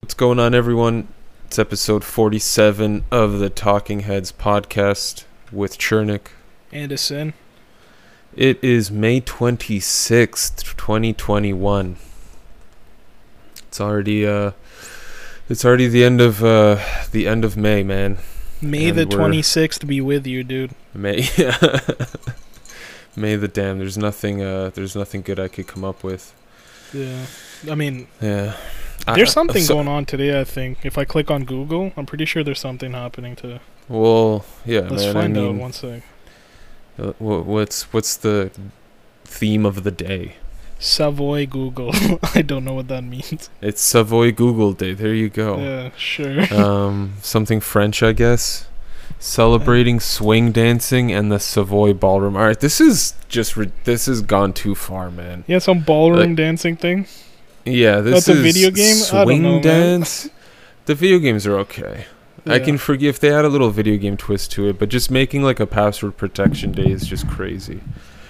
What's going on, everyone? It's episode 47 of the Talking Heads podcast with Chernik. Anderson. It is May 26th, 2021. It's already uh it's already the end of uh the end of May, man. May And the twenty sixth be with you, dude. May May the damn. There's nothing uh there's nothing good I could come up with. Yeah. I mean, Yeah. I- there's something so- going on today. I think if I click on Google, I'm pretty sure there's something happening to. Well, yeah, Let's man. find I out one sec. Uh, wha- what's what's the theme of the day? Savoy Google. I don't know what that means. It's Savoy Google Day. There you go. Yeah, sure. um, something French, I guess. Celebrating swing dancing and the Savoy Ballroom. All right, this is just re- this has gone too far, man. yeah, some ballroom like- dancing thing. Yeah, this That's a is video game? I don't Swing dance. The video games are okay. I can forgive if they had a little video game twist to it, but just making like a password protection day is just crazy.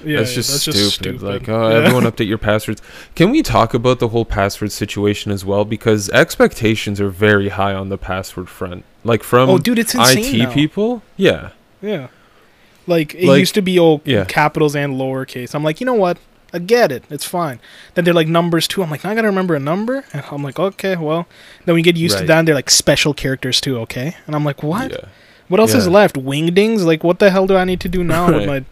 Yeah, that's yeah, just, that's stupid. just stupid. Like, oh, Yeah. everyone update your passwords. Can we talk about the whole password situation as well? Because expectations are very high on the password front. Like from oh, dude, it's IT now. people. Yeah. Yeah. Like it Like- used to be all capitals and lowercase. I'm like, you know what? I get it. It's fine. Then they're like numbers too. I'm like, I gotta remember a number. And I'm like, okay, well. Then we get used to that. And they're like special characters too. Okay. And I'm like, what? Yeah. What else is left? Wingdings? Like, what the hell do I need to do now with my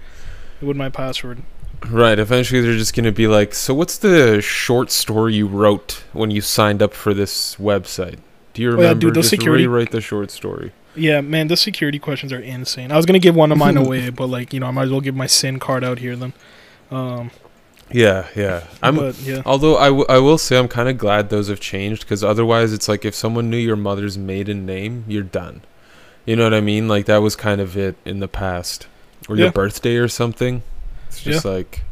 with my password? Right. Eventually, they're just gonna be like, "So, what's the short story you wrote when you signed up for this website? Do you Oh, remember? yeah, dude, those just security- rewrite the short story." Yeah, man, the security questions are insane. I was gonna give one of mine away, but like, you know, I might as well give my SIN card out here then. Um, Yeah, yeah. I'm. but yeah, Although I, w- I will say I'm kind of glad those have changed because otherwise it's like if someone knew your mother's maiden name, you're done. You know what I mean? Like that was kind of it in the past, or Yeah. your birthday or something. It's just like,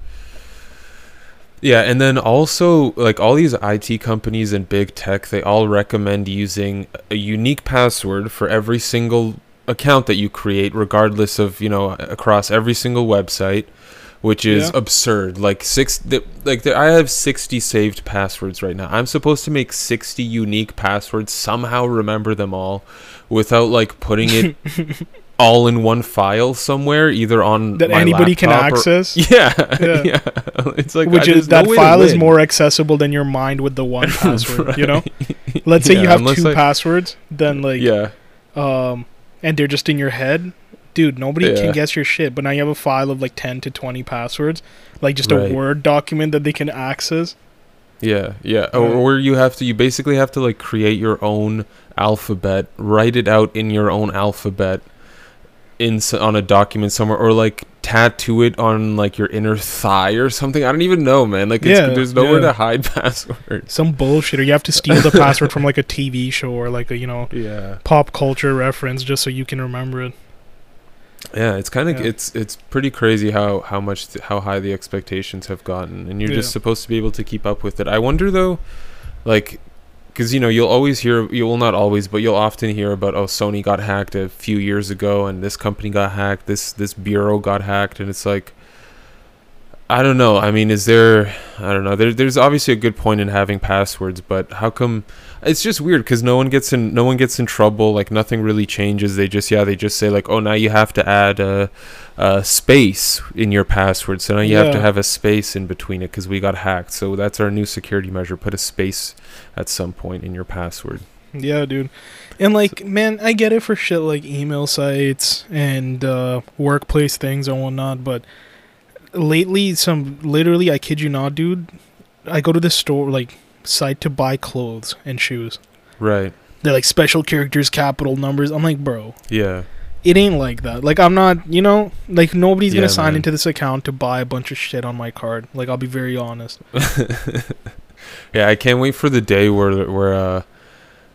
yeah. And then also like all these IT companies and big tech, they all recommend using a unique password for every single account that you create, regardless of you know across every single website which is Yeah. absurd. Like six, th- like there, I have sixty saved passwords right now. I'm supposed to make sixty unique passwords, somehow remember them all, without like putting it all in one file somewhere, either on that anybody can laptop or- access. Yeah, Yeah. yeah, It's like which I- is there's no that file is more accessible than your mind with the one password. You know, let's say Yeah, you have two I- passwords, then like, yeah, um, and they're just in your head. Dude, nobody Yeah. can guess your shit. But now you have a file of like ten to twenty passwords, like just Right. a Word document that they can access. yeah, yeah. Or, you have to, you basically have to like create your own alphabet, write it out in your own alphabet, in on a document somewhere, or like tattoo it on like your inner thigh or something. I don't even know, man. Like, it's, Yeah, there's nowhere yeah. to hide passwords. Some bullshit, or you have to steal the password from like a TV show or like a you know Yeah, pop culture reference just so you can remember it. Yeah. It's kind of Yeah. it's it's pretty crazy how how much th- how high the expectations have gotten, and you're just supposed to be able to keep up with it. I wonder though, like. Because you know you'll always hear you will not always but you'll often hear about oh Sony got hacked a few years ago and this company got hacked this this bureau got hacked and it's like I don't know I mean is there I don't know there, there's obviously a good point in having passwords but how come it's just weird because no one gets in no one gets in trouble like nothing really changes. They just yeah they just say like oh now you have to add a, a space in your password. So now you have to have a space in between it because we got hacked. So that's our new security measure. Put a space at some point in your password. Yeah, dude. And like, man, I get it for shit like email sites and uh, workplace things and whatnot, but lately, some literally, I kid you not, dude. I go to the store like site to buy clothes and shoes. right They're like special characters, capital numbers. I'm like, bro, yeah it ain't like that. Like, I'm not, you know, like nobody's Yeah, gonna sign man. into this account to buy a bunch of shit on my card. Like, I'll be very honest. yeah, I can't wait for the day where where uh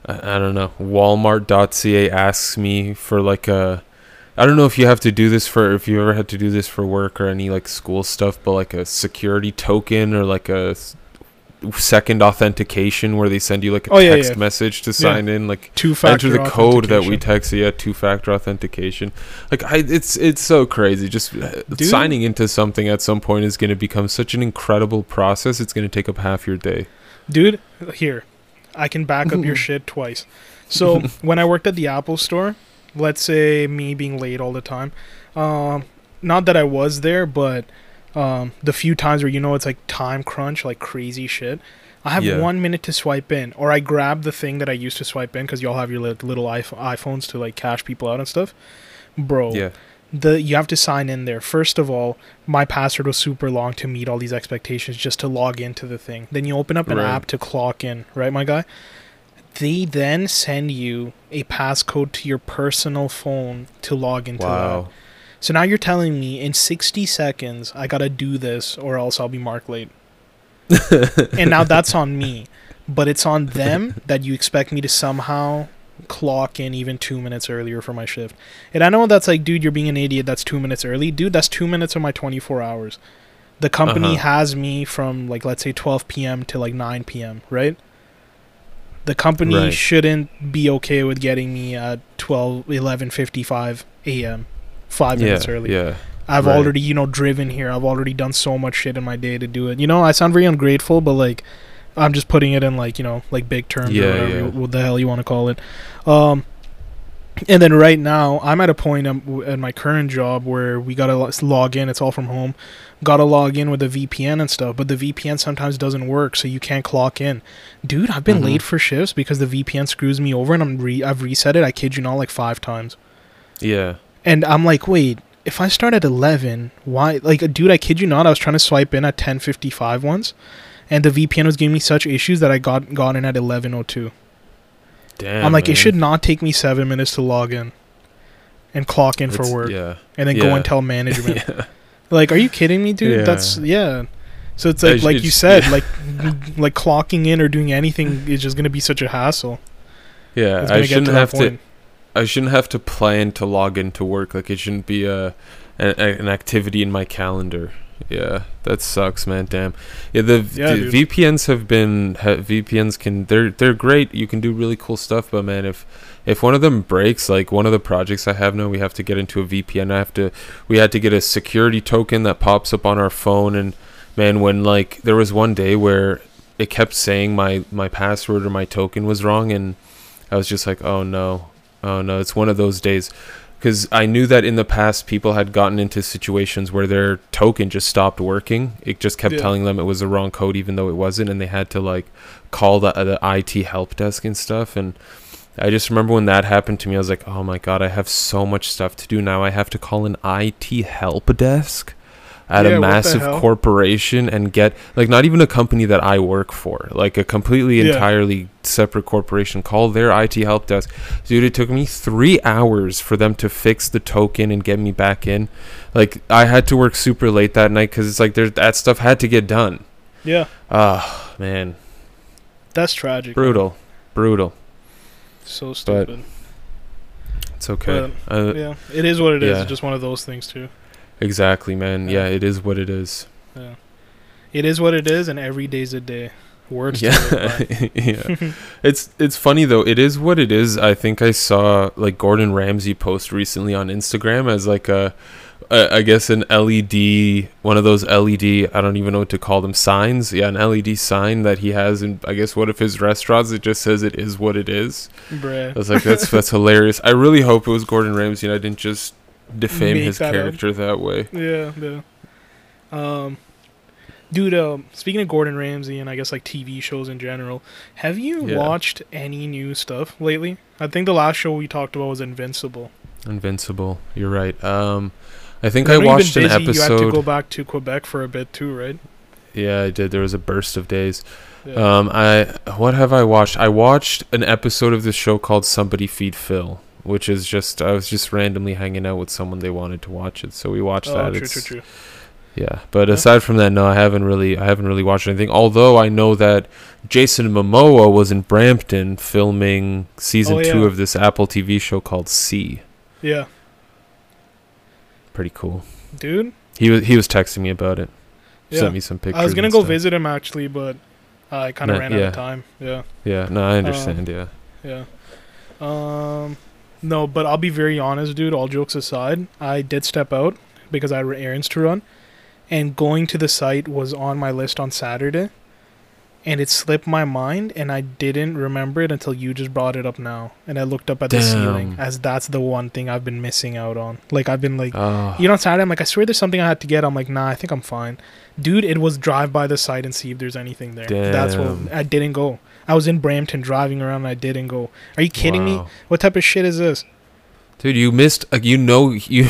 I, don't know Walmart.ca asks me for like a I don't know if you have to do this for if you ever had to do this for work or any like school stuff, but like a security token or like a second authentication where they send you like a Oh, text yeah. message to sign in, like Two factor enter the code that we text. You. Yeah, two factor authentication. Like I, it's it's so crazy. Just uh, Dude. signing into something at some point is going to become such an incredible process. It's going to take up half your day. Dude, here, I can back up your shit twice. So when I worked at the Apple store, let's say me being late all the time, um, not that I was there, but um, the few times where you know it's like time crunch, like crazy shit. I have Yeah. one minute to swipe in, or I grab the thing that I used to swipe in because y'all have your li- little iPh- iPhones to like cash people out and stuff. Bro, Yeah, the you have to sign in there. First of all, my password was super long to meet all these expectations just to log into the thing. Then you open up an Right. app to clock in, right, my guy? They then send you a passcode to your personal phone to log into that. So now you're telling me in 60 seconds I gotta do this or else I'll be marked late. and now that's on me, but it's on them that you expect me to somehow clock in even two minutes earlier for my shift. And I know that's like, dude, you're being an idiot. That's two minutes early, dude. That's two minutes of my 24 hours. The company Uh-huh. has me from like let's say 12 p.m. to like 9 p.m. Right? The company Right. shouldn't be okay with getting me at 12, 11:55 a.m. Five Yeah, minutes early. yeah. I've Right. already, you know, driven here. I've already done so much shit in my day to do it. You know, I sound very ungrateful, but like, I'm just putting it in like, you know, like big terms Yeah, or whatever, yeah. what the hell you want to call it. Um, and then right now, I'm at a point w- at my current job where we gotta log in. It's all from home. Gotta log in with a VPN and stuff, but the VPN sometimes doesn't work, so you can't clock in. Dude, I've been Mhm. late for shifts because the VPN screws me over, and I'm re- I've reset it. I kid you not, like five times. Yeah. And I'm like, wait, if I start at 11, why? Like, dude, I kid you not, I was trying to swipe in at 10:55 once, and the VPN was giving me such issues that I got got in at 11:02. Damn. I'm like, man. it should not take me seven minutes to log in and clock in for work, Yeah. and then go and tell management. yeah. Like, are you kidding me, dude? Yeah. That's yeah. So it's I like, like you said, yeah. like, like clocking in or doing anything is just gonna be such a hassle. Yeah. It's I shouldn't to have to. point. I shouldn't have to plan to log into work. Like it shouldn't be a, a an activity in my calendar. Yeah, that sucks, man. Damn. Yeah, the, Yeah, the. VPNs have been ha, VPNs can they're they're great. You can do really cool stuff, but man, if if one of them breaks, like one of the projects I have now, we have to get into a VPN. I have to we had to get a security token that pops up on our phone, and man, when like there was one day where it kept saying my my password or my token was wrong, and I was just like, oh no, oh no, it's one of those days. Because I knew that in the past, people had gotten into situations where their token just stopped working. It just kept Yeah. telling them it was the wrong code, even though it wasn't, and they had to like call the the IT help desk and stuff. And I just remember when that happened to me, I was like, "Oh my god, I have so much stuff to do now. I have to call an IT help desk at Yeah, a massive corporation and get like not even a company that I work for, like a completely Yeah. entirely separate corporation. Call their IT help desk, dude. It took me three hours for them to fix the token and get me back in. Like I had to work super late that night because it's like there that stuff had to get done. Yeah, Ah, man, that's tragic. brutal, brutal. So stupid. It's okay. But, uh, yeah, it is what it is. yeah. It's just one of those things too. Exactly, man. Yeah. Yeah, it is what it is. Yeah. It is what it is, and every day's a day. Words. Yeah, yeah. It's it's funny though. It is what it is. I think I saw like Gordon Ramsay post recently on Instagram as like a, a I guess an LED, one of those LED. I don't even know what to call them signs. Yeah, an LED sign that he has in I guess one of his restaurants. It just says it is what it is. I was like, that's that's hilarious. I really hope it was Gordon Ramsay and I didn't just defame his that up. character that way. Yeah, yeah. Um, dude. Um, speaking of Gordon Ramsay and I guess like TV shows in general, have you Yeah. watched any new stuff lately? I think the last show we talked about was Invincible. Invincible. You're right. Um, I think I I know you've been watched an busy, You had to episode. go back to Quebec for a bit too, right? Yeah, I did. There was a burst of days. Yeah. Um, I what have I watched? I watched an episode of this show called Somebody Feed Phil, which is just I was just randomly hanging out with someone they wanted to watch it, so we watched oh, that. true, It's- true, true. Yeah, but Yeah. aside from that, no, I haven't really I haven't really watched anything. Although I know that Jason Momoa was in Brampton filming season Oh, two yeah. of this Apple TV show called See. Yeah. pretty cool. dude. He was he was texting me about it. Yeah. Sent me some pictures. I was gonna go stuff. visit him actually, but I kind of ran out of time. Yeah, Yeah, no, I understand. yeah, yeah. Um, no, but I'll be very honest, dude. All jokes aside, I did step out because I had errands to run, and going to the site was on my list on Saturday, and it slipped my mind, and I didn't remember it until you just brought it up now, and I looked up at the ceiling as that's the one thing I've been missing out on. Like I've been like. oh, You know, on Saturday, I'm like, I swear there's something I had to get. I'm like, nah, I think I'm fine. Dude, it was drive by the site and see if there's anything there. That's what I didn't go. I was in Brampton driving around and I didn't go. Are you kidding me? What type of shit is this? dude. You missed. Like, you know, you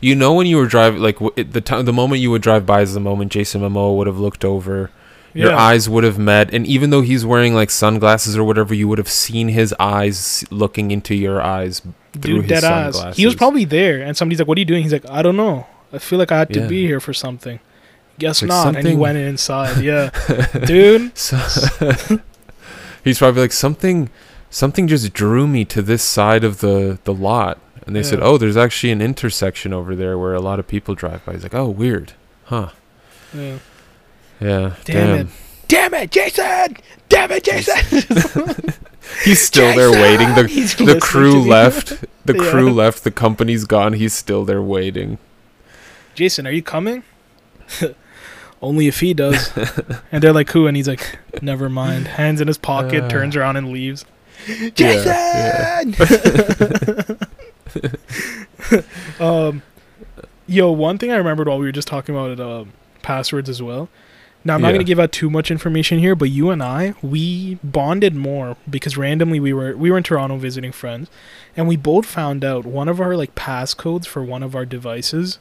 you know when you were driving, like it, the time, the moment you would drive by is the moment Jason Momoa would have looked over. Your Yeah. eyes would have met, and even though he's wearing like sunglasses or whatever, you would have seen his eyes looking into your eyes through Dude, his dead ass. He was probably there and somebody's like, What are you doing? He's like, I don't know. I feel like I had to Yeah. be here for something. Guess Like not. And he went inside. Yeah. Dude. So, he's probably like something something just drew me to this side of the the lot. And they said oh there's actually an intersection over there where a lot of people drive by. He's like oh weird. Huh. Yeah. yeah Damn damn, it. Damn it, Jason! Damn it, Jason! he's still there waiting. The the crew left. The Yeah. crew left. The company's gone. He's still there waiting. Jason, are you coming? Only if he does. and they're like, who? And he's like, never mind. Hands in his pocket, Uh. turns around and leaves. Yeah, Jason! um, yo, one thing I remembered while we were just talking about um, passwords as well. Now, I'm not Yeah. going to give out too much information here, but you and I, we bonded more because randomly we were we were in Toronto visiting friends, and we both found out one of our like passcodes for one of our devices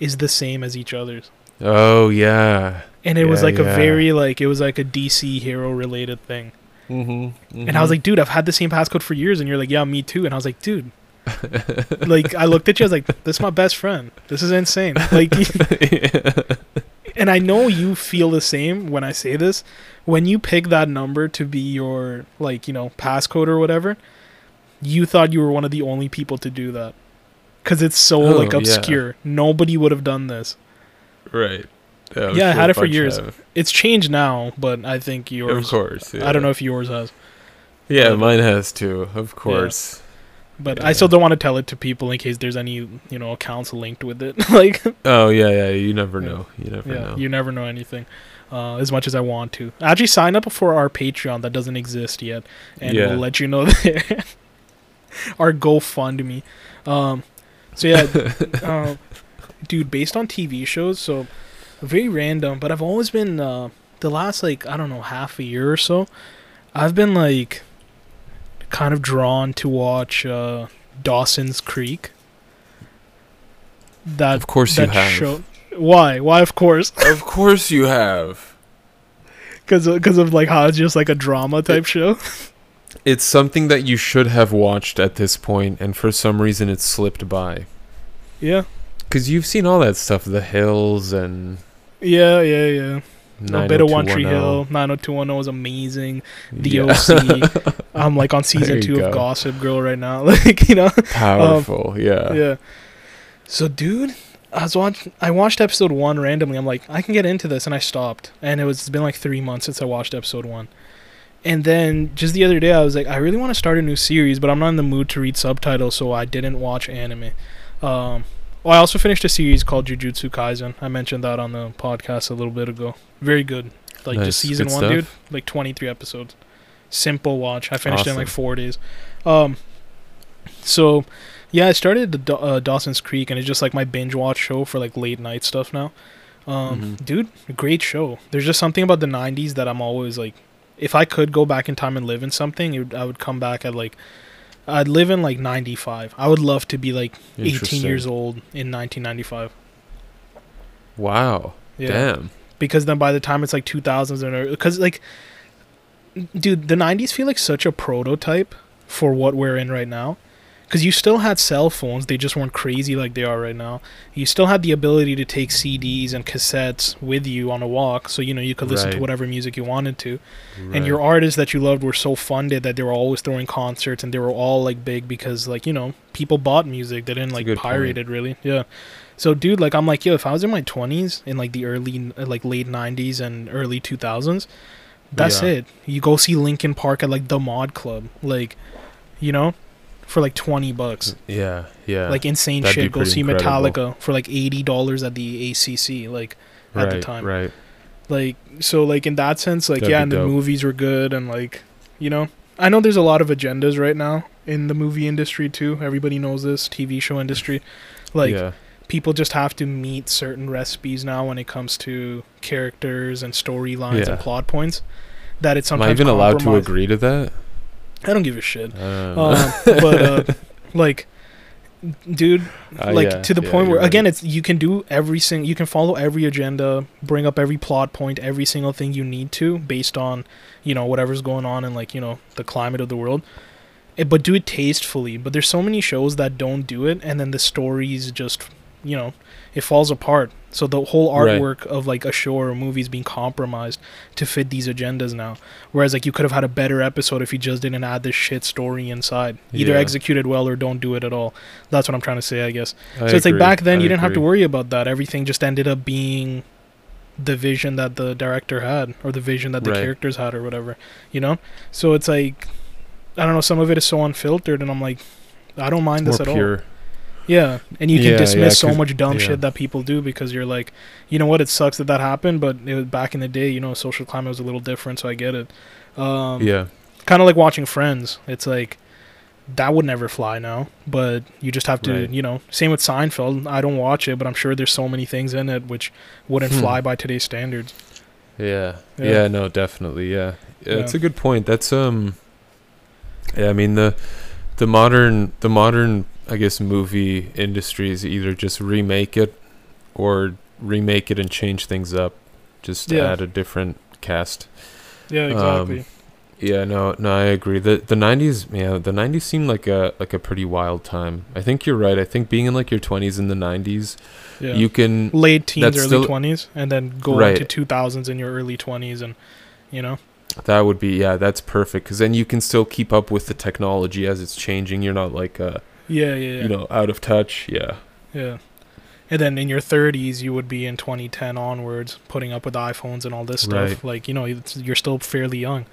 is the same as each other's. Oh yeah And it was Yeah, like a very like it was like a DC hero related thing. mm-hmm, And I was like, dude, I've had the same passcode for years. And you're like, yeah, me too. And I was like, dude, like I looked at you, I was like, this is my best friend. This is insane. Like, and I know you feel the same when I say this. When you pick that number to be your like you know passcode or whatever, you thought you were one of the only people to do that. Cause it's so Oh, like yeah. obscure. Nobody would have done this. Right yeah, Yeah, I had it for years. have. It's changed now, but I think yours. of course Yeah. I don't know if yours has. yeah but- mine has too of course But Yeah. I still don't want to tell it to people in case there's any, you know, accounts linked with it. like, Oh yeah, yeah. You never know. You never yeah, know. you never know anything. Uh, as much as I want to, I actually sign up for our Patreon that doesn't exist yet, and we'll let you know there. our GoFundMe. Um, so yeah, uh, dude, based on TV shows, so very random. But I've always been uh, the last like I don't know half a year or so. I've been like kind of drawn to watch uh, Dawson's Creek. That of course you have. show. Why? Why? Of course, Of course you have. because because of like how it's just like a drama type show. It's something that you should have watched at this point, and for some reason it slipped by. Yeah, Because you've seen all that stuff, The Hills and yeah, yeah, yeah. A bit of One Tree Hill, 90210 was amazing. The Yeah. OC. I'm like on season two go. of Gossip Girl right now. Like you know. Powerful, yeah. yeah. So, dude, I was watch- I watched episode one randomly. I'm like, I can get into this, and I stopped. And it was it's been like three months since I watched episode one. And then just the other day, I was like, I really want to start a new series, but I'm not in the mood to read subtitles, so I didn't watch anime. Um, I also finished a series called Jujutsu Kaisen. I mentioned that on the podcast a little bit ago. Very good. Like Nice. just season Good one, stuff. dude. Like 23 episodes. Simple watch. I finished it in like Awesome. four days. Um, so yeah, I started the Da- uh, Dawson's Creek, and it's just like my binge watch show for like late night stuff now. Um, Mhm. dude, great show. There's just something about the '90s that I'm always like, if I could go back in time and live in something, it would, I would come back at like, I'd live in like '95. I would love to be like 18 years old in 1995. Wow. Yeah, Damn. because then by the time it's like 2000s and because like, dude, the '90s feel like such a prototype for what we're in right now. Because you still had cell phones they just weren't crazy like they are right now. You still had the ability to take cds and cassettes with you on a walk so you know you could listen to whatever music you wanted to. Right. and your artists that you loved were so funded that they were always throwing concerts and they were all like big because like you know people bought music. They didn't That's like pirate it really. Yeah. So dude like i'm like yo if i was in my 20s in like the early like late 90s and early 2000s that's Yeah. it. You go see linkin park at like the mod club like you know for like 20 bucks yeah, yeah. like insane that'd shit go see incredible. metallica for like $80 at the acc like at right, the time Right. like so like in that sense like That'd yeah and the movies were good and like you know i know there's a lot of agendas right now in the movie industry too everybody knows this tv show industry like yeah. people just have to meet certain recipes now when it comes to characters and storylines Yeah. and plot points that it's Am I sometimes even allowed to agree to that? I don't give a shit. Um, but uh like dude Uh, like yeah, to the yeah, point where again it's you can do every single you can follow every agenda bring up every plot point every single thing you need to based on you know whatever's going on in like you know the climate of the world. Eh, but do it tastefully. But there's so many shows that don't do it and then the stories just you know it falls apart so the whole Right. artwork of like a show or a movie is being compromised to fit these agendas now whereas like you could have had a better episode if you just didn't add this shit story inside either Yeah. execute it well or don't do it at all that's what i'm trying to say i guess I so it's like back then I you didn't have to worry about that. Everything just ended up being the vision that the director had or the vision that the Right. characters had or whatever. You know? So it's like I don't know, some of it is so unfiltered and I'm like I don't mind More this at all. Yeah. And you can yeah, dismiss so much dumb yeah. shit that people do because you're like, you know what, it sucks that that happened, but it was back in the day, you know, social climate was a little different, so I get it. Um Yeah. kind of like watching Friends. It's like that would never fly now, but you just have to, Right. you know. Same with Seinfeld. I don't watch it, but I'm sure there's so many things in it which wouldn't Hmm. fly by today's standards. Yeah. Yeah. Yeah. No, definitely. Yeah. yeah. It's a good point. That's um. Yeah, I mean the, the modern the modern I guess movie industries either just remake it, or remake it and change things up, just Yeah. add a different cast. Yeah, exactly. Um, Yeah, no, no, I agree. the The nineties, yeah, the nineties seemed like a like a pretty wild time. I think you're right. I think being in like your twenties in the nineties, yeah. you can late teens, early twenties, and then go Right. into two thousands in your early twenties, and you know, That would be yeah, that's perfect because then you can still keep up with the technology as it's changing. You're not like uh, yeah, yeah, yeah, you know, out of touch. Yeah, yeah. And then in your thirties, you would be in 2010 onwards, putting up with iPhones and all this stuff. Right. Like you know, it's, you're still fairly young.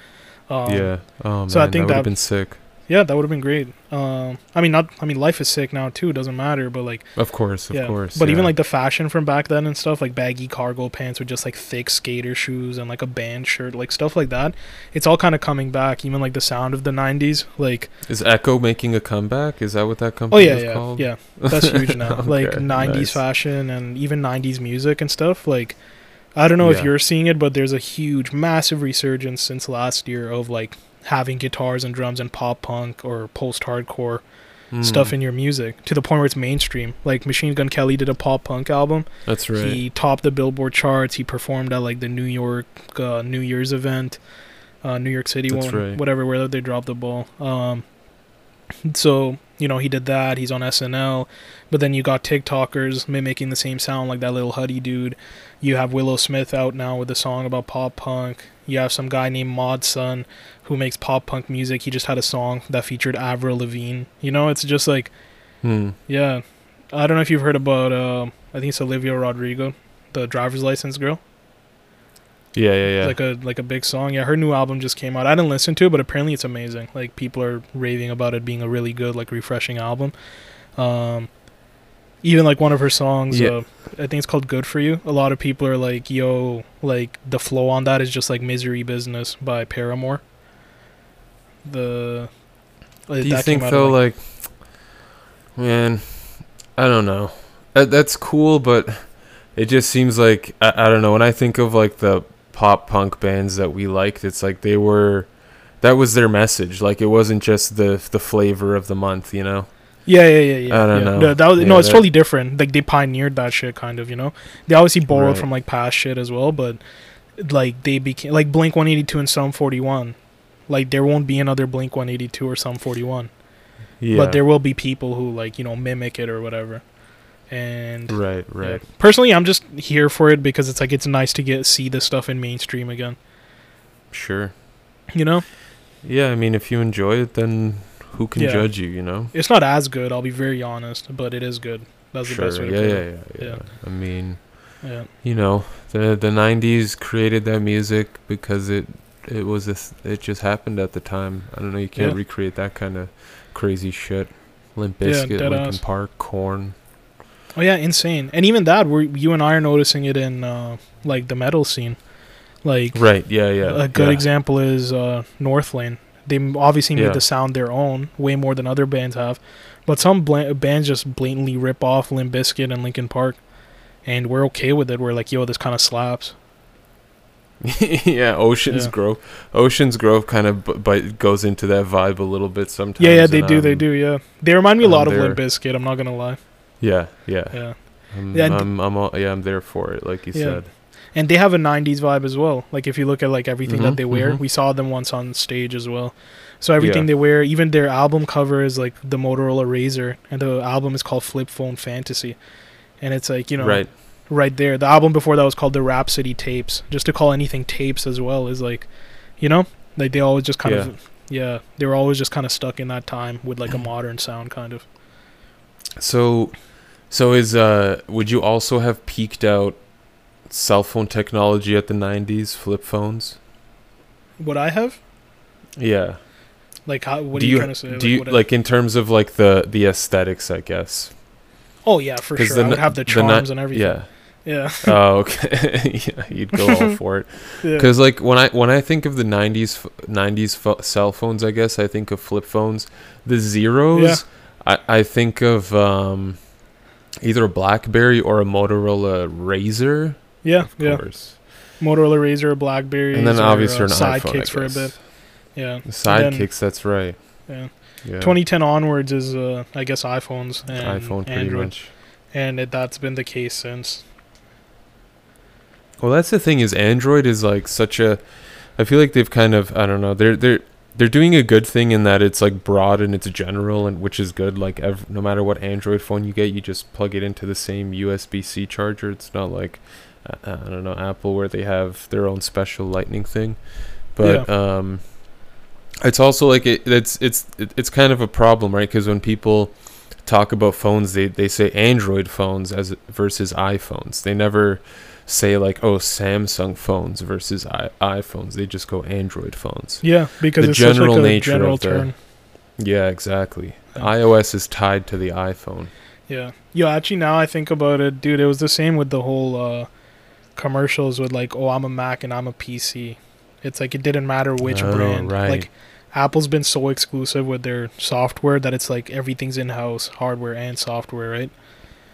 Um, yeah. Oh man, so I think that would have been sick. Yeah, that would have been great. Um, I mean, not. I mean, life is sick now too. Doesn't matter. But like, Of course, of yeah. course. But even like the fashion from back then and stuff, like baggy cargo pants with just like thick skater shoes and like a band shirt, like stuff like that. It's all kind of coming back. Even like the sound of the '90s, like is Echo making a comeback? Is that what that company? oh yeah, yeah, called? yeah, that's huge now. like '90s nice. fashion and even '90s music and stuff. Like, I don't know if you're seeing it, but there's a huge, massive resurgence since last year of like having guitars and drums and pop punk or post hardcore Mm, stuff in your music to the point where it's mainstream. Like Machine Gun Kelly did a pop punk album. That's right. He topped the Billboard charts. He performed at like the New York uh, New Year's event, uh, New York City That's one, right. whatever, where they dropped the ball. Um, so you know he did that. He's on SNL, but then you got TikTokers mimicking the same sound like that little Huddy dude. You have Willow Smith out now with a song about pop punk. You have some guy named Mod Sun who makes pop punk music. He just had a song that featured Avril Lavigne. You know, it's just like Hmm. yeah. I don't know if you've heard about uh, I think it's Olivia Rodrigo, the driver's license girl. Yeah, yeah, yeah. Like a like a big song. Yeah, her new album just came out. I didn't listen to it, but apparently it's amazing. Like people are raving about it being a really good, like refreshing album. Um even like one of her songs, Yeah. uh, I think it's called "Good for You." A lot of people are like, "Yo, like the flow on that is just like "Misery Business" by Paramore." The Do you think though, like, man, I don't know. That that's cool, but it just seems like I, I don't know. When I think of like the pop punk bands that we liked, it's like they were that was their message. Like it wasn't just the the flavor of the month, you know. Yeah, yeah, yeah, yeah. I don't yeah. know. No, that was, no, it's that- totally different. Like they pioneered that shit, kind of. You know, they obviously borrowed Right. from like past shit as well, but like they became like Blink One Eighty Two and Sum Forty One. Like there won't be another Blink One Eighty Two or Sum Forty One. Yeah. but there will be people who like you know mimic it or whatever. And right, yeah. right. personally, I'm just here for it because it's like it's nice to get see this stuff in mainstream again. Sure. You know, Yeah, I mean, if you enjoy it, then who can Yeah. judge you? You know. it's not as good. I'll be very honest, but it is good. That's the sure. best way to yeah, yeah, it. yeah, yeah, Yeah. I mean, Yeah. you know, the the '90s created that music because it it was a, th- it just happened at the time. I don't know. You can't Yeah. recreate that kind of crazy shit. Limp Bizkit, dead Linkin ass. Park, Korn. Oh yeah, insane. And even that, we you and I are noticing it in uh, like the metal scene. Like Right. Yeah. Yeah. a good yeah. example is uh, Northlane. They obviously made Yeah. the sound their own, way more than other bands have. But some bla- bands just blatantly rip off Limp Bizkit and Linkin Park, and we're okay with it. We're like, yo, this kind of slaps. yeah, Ocean's Yeah. Grove. Ocean's Grove kind of b- but goes into that vibe a little bit sometimes. Yeah, yeah, they do, they um, do, yeah. They remind me a lot of Limp Bizkit. I'm not gonna lie. Yeah, yeah. Yeah, I'm, Yeah, I'm, I'm all, yeah, I'm there for it, like you Yeah. said. and they have a '90s vibe as well. Like if you look at like everything Mhm, that they wear, mhm. we saw them once on stage as well. So everything Yeah. they wear, even their album cover is like the Motorola Razr, and the album is called Flip Phone Fantasy, and it's like you know right. right there. The album before that was called the Rhapsody Tapes. Just to call anything tapes as well is like, you know, like they always just kind of, yeah, they were always just kind of stuck in that time with like a modern sound, kind of. So, so is uh, would you also have peaked out cell phone technology at the '90s, flip phones? What I have, Yeah. like, how? What do are you you trying to say? do you what I- like in terms of like the the aesthetics? I guess. oh yeah, for sure. the I would have the the ni- and everything. Yeah. Yeah, oh, okay. yeah, you'd go all for it. yeah. Because like when I when I think of the '90s f- '90s pho- cell phones, I guess I think of flip phones. The zeros, yeah. I I think of um, either a BlackBerry or a Motorola Razr. yeah, Of yeah. course. Motorola Razr, BlackBerry, And then obviously uh, an sidekicks for a bit. Yeah, The sidekicks. That's right. yeah. Yeah. 2010 onwards is, uh, I guess, iPhones and iPhone pretty Android, much. and it, that's been the case since. Well, that's the thing is Android is like such a. I feel like they've kind of I don't know they're they're they're doing a good thing in that it's like broad and it's general and which is good. Like ev- no matter what Android phone you get, you just plug it into the same USB C charger. It's not like uh, I don't know Apple where they have their own special Lightning thing, but um, it's also like it, it's it's it's kind of a problem, right? Because when people talk about phones, they they say Android phones as versus iPhones. They never say like oh Samsung phones versus I- iPhones. They just go Android phones. Yeah, because The general like a nature general of the- term. Yeah, exactly. Yeah. iOS is tied to the iPhone. Yeah. Yo, actually, now I think about it, dude, it was the same with the whole uh, commercials with like, oh, I'm a Mac and I'm a PC. It's like it didn't matter which Oh, brand. right. Like, Apple's been so exclusive with their software that it's like everything's in house, hardware and software, right?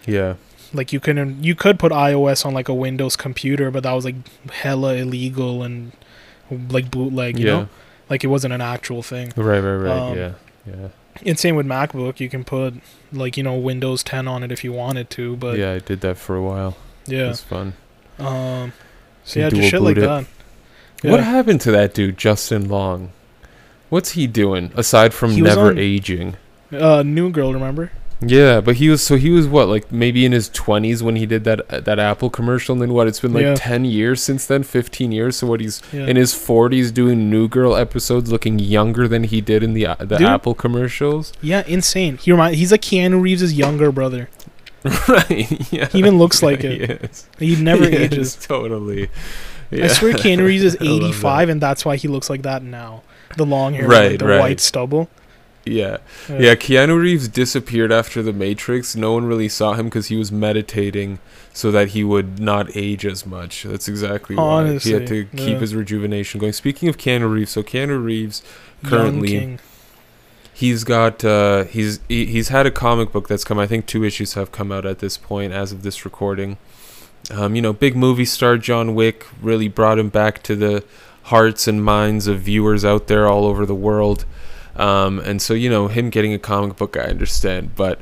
Yeah. Like you couldn't, you could put iOS on like a Windows computer, but that was like hella illegal and like bootleg, you yeah. know, like it wasn't an actual thing. Right. Right. Right. Um, yeah. Yeah. And same with MacBook, you can put like you know Windows 10 on it if you wanted to, but yeah. I did that for a while. Yeah. was fun. Um, so yeah, just shit like it. that. What happened to that dude, Justin Long? What's he doing aside from He never on- aging? Uh, New Girl, remember? Yeah, but he was so he was what like maybe in his twenties when he did that that Apple commercial, and then what? It's been like Yeah. ten years since then, fifteen years. So what? He's Yeah. in his forties doing New Girl episodes, looking younger than he did in the uh, the Dude. Apple commercials. yeah, insane. He remind he's like Keanu Reeves' younger brother. right? Yeah. He even looks like Yeah, it. He. He never He is, ages. Totally. I swear Keanu Reeves is I love that. 85, and that's why he looks like that now. The long hair, Right, like the right. white stubble. Yeah. Yeah, Keanu Reeves disappeared after The Matrix. No one really saw him because he was meditating so that he would not age as much. That's exactly why he had to keep yeah. his rejuvenation going. Speaking of Keanu Reeves, so Keanu Reeves currently he's got uh, he's he, he's had a comic book that's come. I think two issues have come out at this point as of this recording. Um, you know, big movie star John Wick really brought him back to the hearts and minds of viewers out there all over the world. Um, and so, you know, him getting a comic book, I understand. But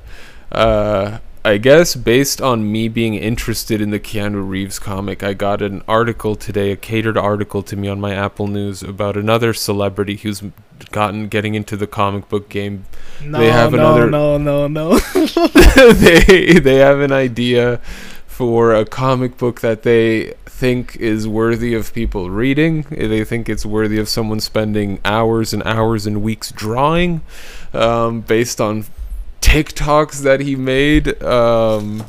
uh, I guess based on me being interested in the Keanu Reeves comic, I got an article today, a catered article to me on my Apple News about another celebrity who's gotten getting into the comic book game. No, They have no, another- no, no, no. they they have an idea for a comic book that they think is worthy of people reading. They think it's worthy of someone spending hours and hours and weeks drawing, um, based on TikToks that he made. Um,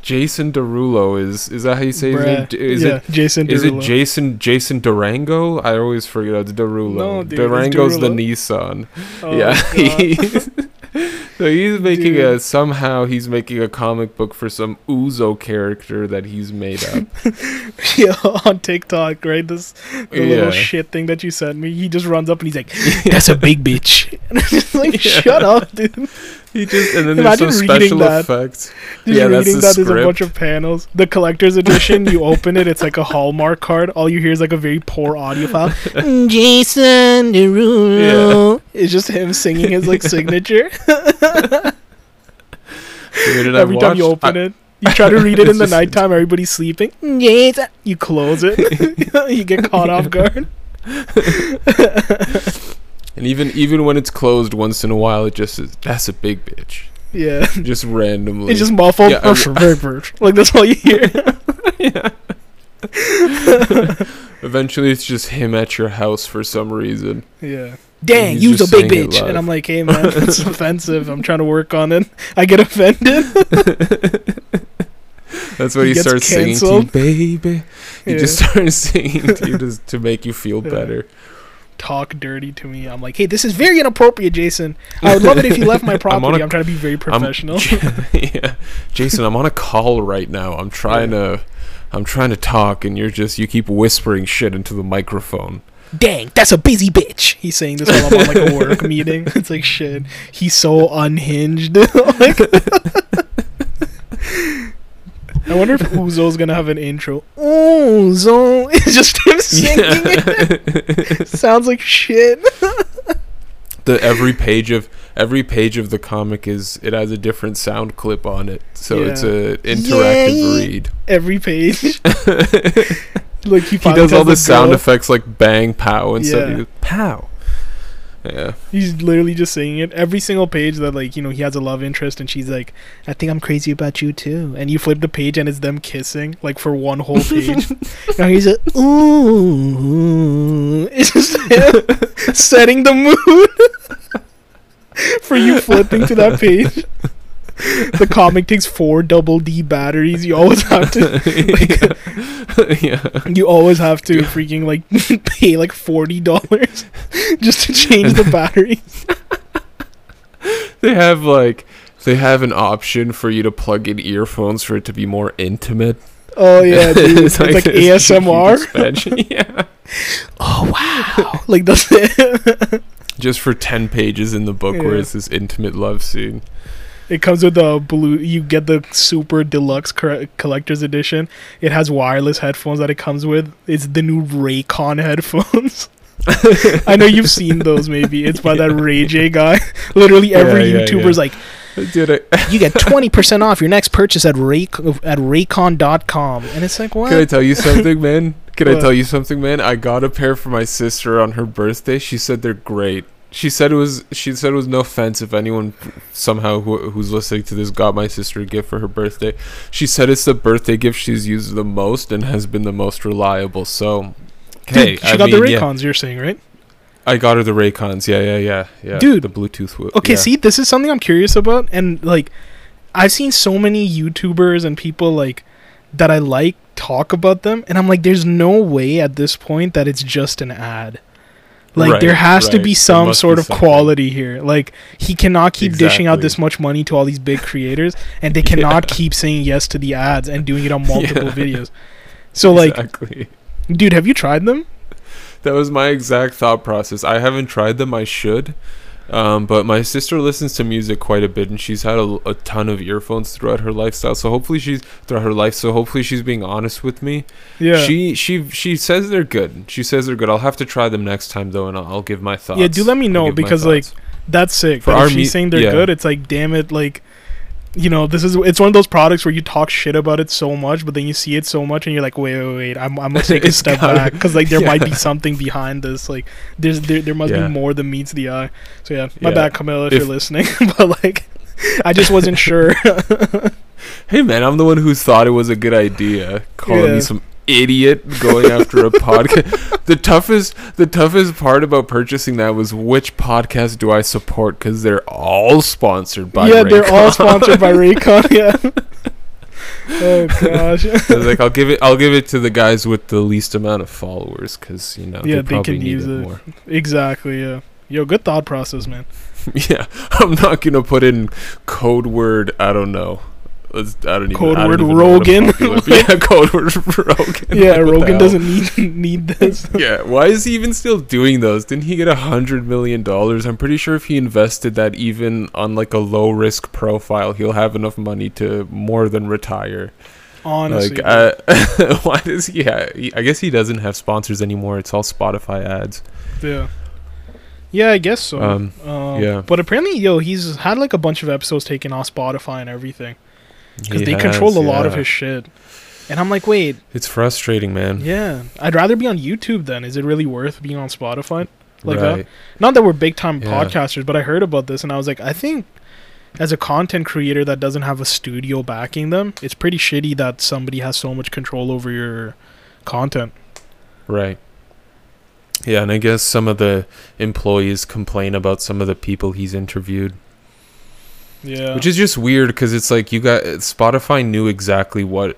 Jason Derulo is is that how you say his name? Bruh. D- Is yeah, it Jason is it Jason Jason Durango? I always forget it's Derulo. No, dude, it's Durango's the Nissan. Oh, yeah. God. so he's making a somehow he's making a comic book for some Uzo character that he's made up. yeah, on TikTok, right? This the Yeah. little shit thing that you sent me. He just runs up and he's like, "That's a big bitch." And I'm just like, Yeah. shut up, dude. he just and then there's Imagine some reading special that. effects. Just Yeah, that's the that, there's a bunch of panels. The collector's edition, you open it, it's like a Hallmark card. All you hear is like a very poor audio file. Jason Derulo. It's just him singing his like signature. Every time you open I- it, you try to read it in the nighttime. Everybody's sleeping. Jason. You close it. you get caught off guard. And even even when it's closed once in a while, it just is, that's a big bitch. Yeah. Just randomly. It's just muffled. Yeah, I. Like that's all you hear. yeah. Eventually, it's just him at your house for some reason. yeah. Dang, use a big bitch. And I'm like, hey man, that's offensive. I'm trying to work on it. I get offended. That's what He he, starts canceled. singing to you, baby. He Yeah. just starts singing to you to, to make you feel Yeah. better. Talk dirty to me. I'm like, hey, this is very inappropriate, Jason. I would love it if you left my I'm property. I'm trying to be very I'm- professional. yeah, Jason, I'm on a call right now. I'm trying to, I'm trying to talk, and you're just you keep whispering shit into the microphone. Dang, that's a busy bitch. He's saying this while I'm on like a work meeting. It's like shit. He's so unhinged. like, I wonder if Uzo's gonna have an intro. Uzo, it's just him singing. it. Sounds like shit. the every page of every page of the comic is it has a different sound clip on it, so it's a interactive Yay. read. Every page. Like he, He does all the sound girl- effects like bang, pow, and stuff. Yeah. Pow. Yeah. He's literally just saying it every single page that like you know he has a love interest and she's like, I think I'm crazy about you too. And you flip the page and it's them kissing like for one whole page. and he's like, ooh, it's just him setting the mood for you flipping to that page. The comic takes four double D batteries. You always have to. yeah. You always have to freaking like pay like forty dollars just to change the batteries. They have like they have an option for you to plug in earphones for it to be more intimate. Oh yeah, dude. it's, like, this huge ASMR. yeah. Oh wow! like that's it. Just for ten pages in the book where Yeah. it's this intimate love scene. It comes with the blue. You get the super deluxe collector's edition. It has wireless headphones that it comes with. It's the new Raycon headphones. I know you've seen those. Maybe it's by that Ray J guy. Literally every Yeah, yeah, YouTuber's yeah. like, it? you get twenty percent off your next purchase at Ray at Raycon.com, and it's like what? Can I tell you something, man? Can I tell you something, man? I got a pair for my sister on her birthday. She said they're great. She said it was. She said it was no offense if anyone somehow who, who's listening to this got my sister a gift for her birthday. She said it's the birthday gift she's used the most and has been the most reliable. So, hey, she I got mean, the yeah, Raycons. You're saying right? I got her the Raycons. Yeah, yeah, yeah, yeah. Dude. the Bluetooth. wo- Okay, yeah. see, this is something I'm curious about, and like, I've seen so many YouTubers and people like that I like talk about them, and I'm like, there's no way at this point that it's just an ad. Like, Right, there has to be some sort be of something. quality here. Like, he cannot keep dishing out this much money to all these big creators, and they cannot keep saying yes to the ads and doing it on multiple Yeah. videos. So, like, exactly. dude, have you tried them? That was my exact thought process. I haven't tried them. I should. Um, but my sister listens to music quite a bit, and she's had a, a ton of earphones throughout her lifestyle. So hopefully she's throughout her life. So hopefully she's being honest with me. Yeah. She she she says they're good. She says they're good. I'll have to try them next time though, and I'll, I'll give my thoughts. Yeah, do let me know, because, like. That's sick. For But our if she's me- saying they're yeah. good, it's like, damn it, like, you know, this is it's one of those products where you talk shit about it so much, but then you see it so much, and you're like, wait, wait, wait, I'm, I'm gonna take a step gotta- back because like there might be something behind this. Like, there's there, there must Yeah. be more than meets the eye. So yeah, my Yeah. bad, Camilla, if, If- you're listening, but like, I just wasn't sure. Hey man, I'm the one who thought it was a good idea. Calling Yeah. me some idiot going after a podcast. The toughest, the toughest part about purchasing that was which podcast do I support? Because they're all sponsored by. yeah, they're all sponsored by Raycon. Yeah. oh gosh. I was like, I'll give it. I'll give it to the guys with the least amount of followers, because you know Yeah, they they can need use it, it. more. exactly. Yeah. Yo, good thought process, man. yeah, I'm not gonna put in code word. I don't know. Let's, I don't even. Code I word even know what a Rogan. popular- yeah, code word Rogan. Yeah, Like, Rogan doesn't need need this. Yeah, why is he even still doing those? Didn't he get a hundred million dollars? I'm pretty sure if he invested that even on like a low risk profile, he'll have enough money to more than retire. Honestly. like, uh, why does he? Ha- I guess he doesn't have sponsors anymore. It's all Spotify ads. yeah. Yeah, I guess so. Um, Um, yeah. But apparently, yo, he's had like a bunch of episodes taken off Spotify and everything because he they control has, a lot of his shit. And I'm like, wait, It's frustrating, man. yeah, I'd rather be on YouTube then. Is it really worth being on Spotify? Like that? Not that we're big time Yeah. podcasters, but I heard about this and I was like, I think as a content creator that doesn't have a studio backing them, it's pretty shitty that somebody has so much control over your content. Right. Yeah, and I guess some of the employees complain about some of the people he's interviewed. Yeah. which is just weird because it's like you got Spotify knew exactly what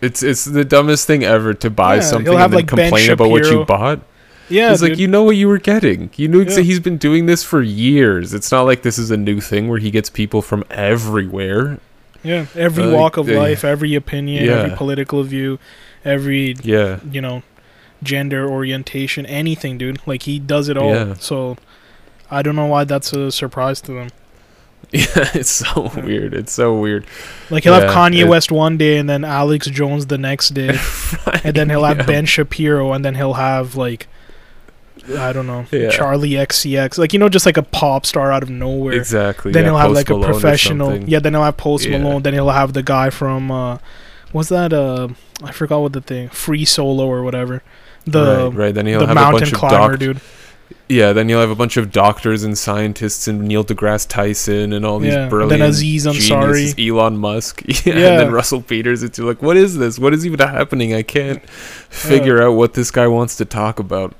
it's it's the dumbest thing ever to buy Yeah, something and then like, complain about what you bought. yeah, it's like you know what you were getting. You knew Yeah. he's been doing this for years. It's not like this is a new thing where he gets people from everywhere. Yeah, every Uh, walk of they- life, every opinion, every political view, every Yeah, you know, gender orientation, anything, dude. Like he does it all. Yeah. So I don't know why that's a surprise to them. yeah, it's so Yeah. weird. It's so weird. Like he'll Yeah, have Kanye it- West one day and then Alex Jones the next day, and then he'll have Yeah. Ben Shapiro, and then he'll have like I don't know. Charli XCX, like you know, just like a pop star out of nowhere. Exactly. then he'll have Post like a Malone or professional. Yeah, then he'll have Post. Malone. Then he'll have the guy from uh, what's that? Uh, I forgot what the thing. Free Solo or whatever. The right, right. Then he'll the have a mountain bunch of climber, doc- dude. Yeah, then you'll have a bunch of doctors and scientists and Neil deGrasse Tyson and all these Yeah, brilliant then Aziz Ansari. geniuses, Elon Musk, yeah, Yeah. and then Russell Peters. It's like, what is this? What is even happening? I can't figure out what this guy wants to talk about.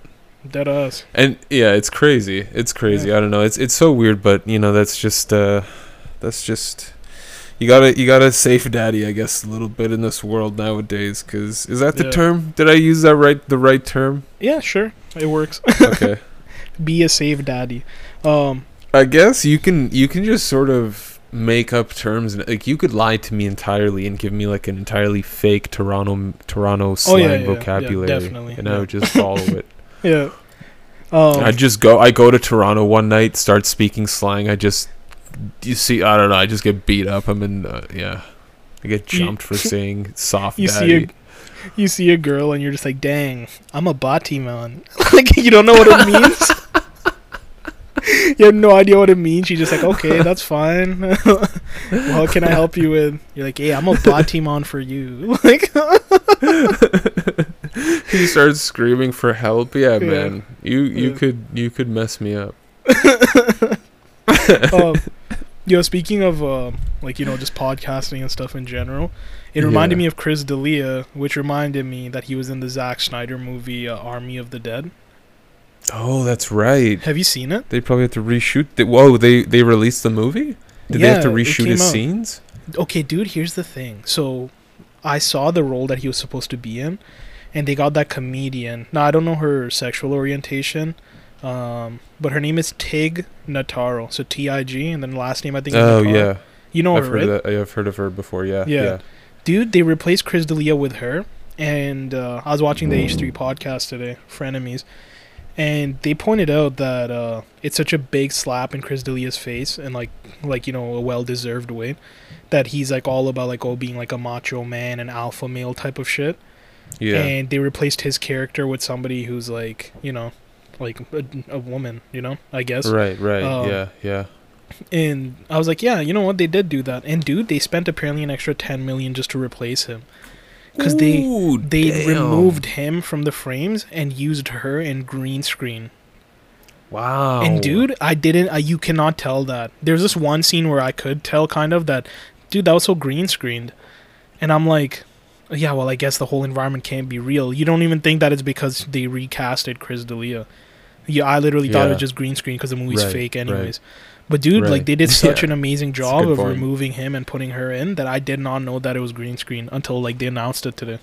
Dead us. And yeah, it's crazy. It's crazy. I don't know. It's it's so weird, but you know, that's just uh that's just you gotta you gotta safe daddy, I guess, a little bit in this world nowadays. Cause is that the Yeah. term? Did I use that right? The right term? Yeah, sure, it works. Okay. Be a safe daddy. Um, I guess you can you can just sort of make up terms and like you could lie to me entirely and give me like an entirely fake Toronto Toronto slang Oh, yeah, yeah, yeah, vocabulary, definitely, and I would just follow it. yeah. Um, I just go I go to Toronto one night, start speaking slang. I just you see I don't know. I just get beat up. I'm in uh, yeah. I get jumped for saying soft you daddy. see a you see a girl and you're just like, dang, I'm a bati man. like you don't know what it means. You have no idea what it means. You're just like, okay, that's fine. what can I help you with? You're like, hey, I'm a bot team on for you. like, he starts screaming for help. Yeah, Yeah. man. You you Yeah. could you could mess me up. um, yo, speaking of uh, like you know just podcasting and stuff in general, it reminded Yeah. me of Chris D'Elia, which reminded me that he was in the Zack Snyder movie uh, Army of the Dead. Oh, that's right. Have you seen it? They probably have to reshoot. The, whoa, they they released the movie. Did they have to Yeah, reshoot his out. scenes? Okay, dude, here's the thing. So, I saw the role that he was supposed to be in, and they got that comedian. Now, I don't know her sexual orientation, um, but her name is Tig Notaro. So T I G, and then last name I think. Oh Notaro. yeah, you know I've her, heard right? of that. I've heard of her before. Yeah, Yeah. yeah. Dude, they replaced Chris D'Elia with her, and uh, I was watching the H3 podcast today, Frenemies, and they pointed out that uh, it's such a big slap in Chris D'Elia's face, and like, like you know, a well-deserved way, that he's like all about like oh being like a macho man and alpha male type of shit, Yeah. and they replaced his character with somebody who's like you know, like a, a woman, you know, I guess. right, right. um, yeah, yeah. And I was like, yeah, you know what? They did do that. And dude, they spent apparently an extra 10 million just to replace him. Cuz they they damn. removed him from the frames and used her in green screen. Wow. And dude, I didn't. I, you cannot tell that. There's this one scene where I could tell kind of that, dude, that was so green screened, and I'm like, yeah, well, I guess the whole environment can't be real. You don't even think that it's because they recasted Chris D'Elia. Yeah, I literally thought it was just green screen because the movie's Right, fake, right. But dude, Right. like they did such Yeah. an amazing job of point. removing him and putting her in that I did not know that it was green screen until like they announced it today.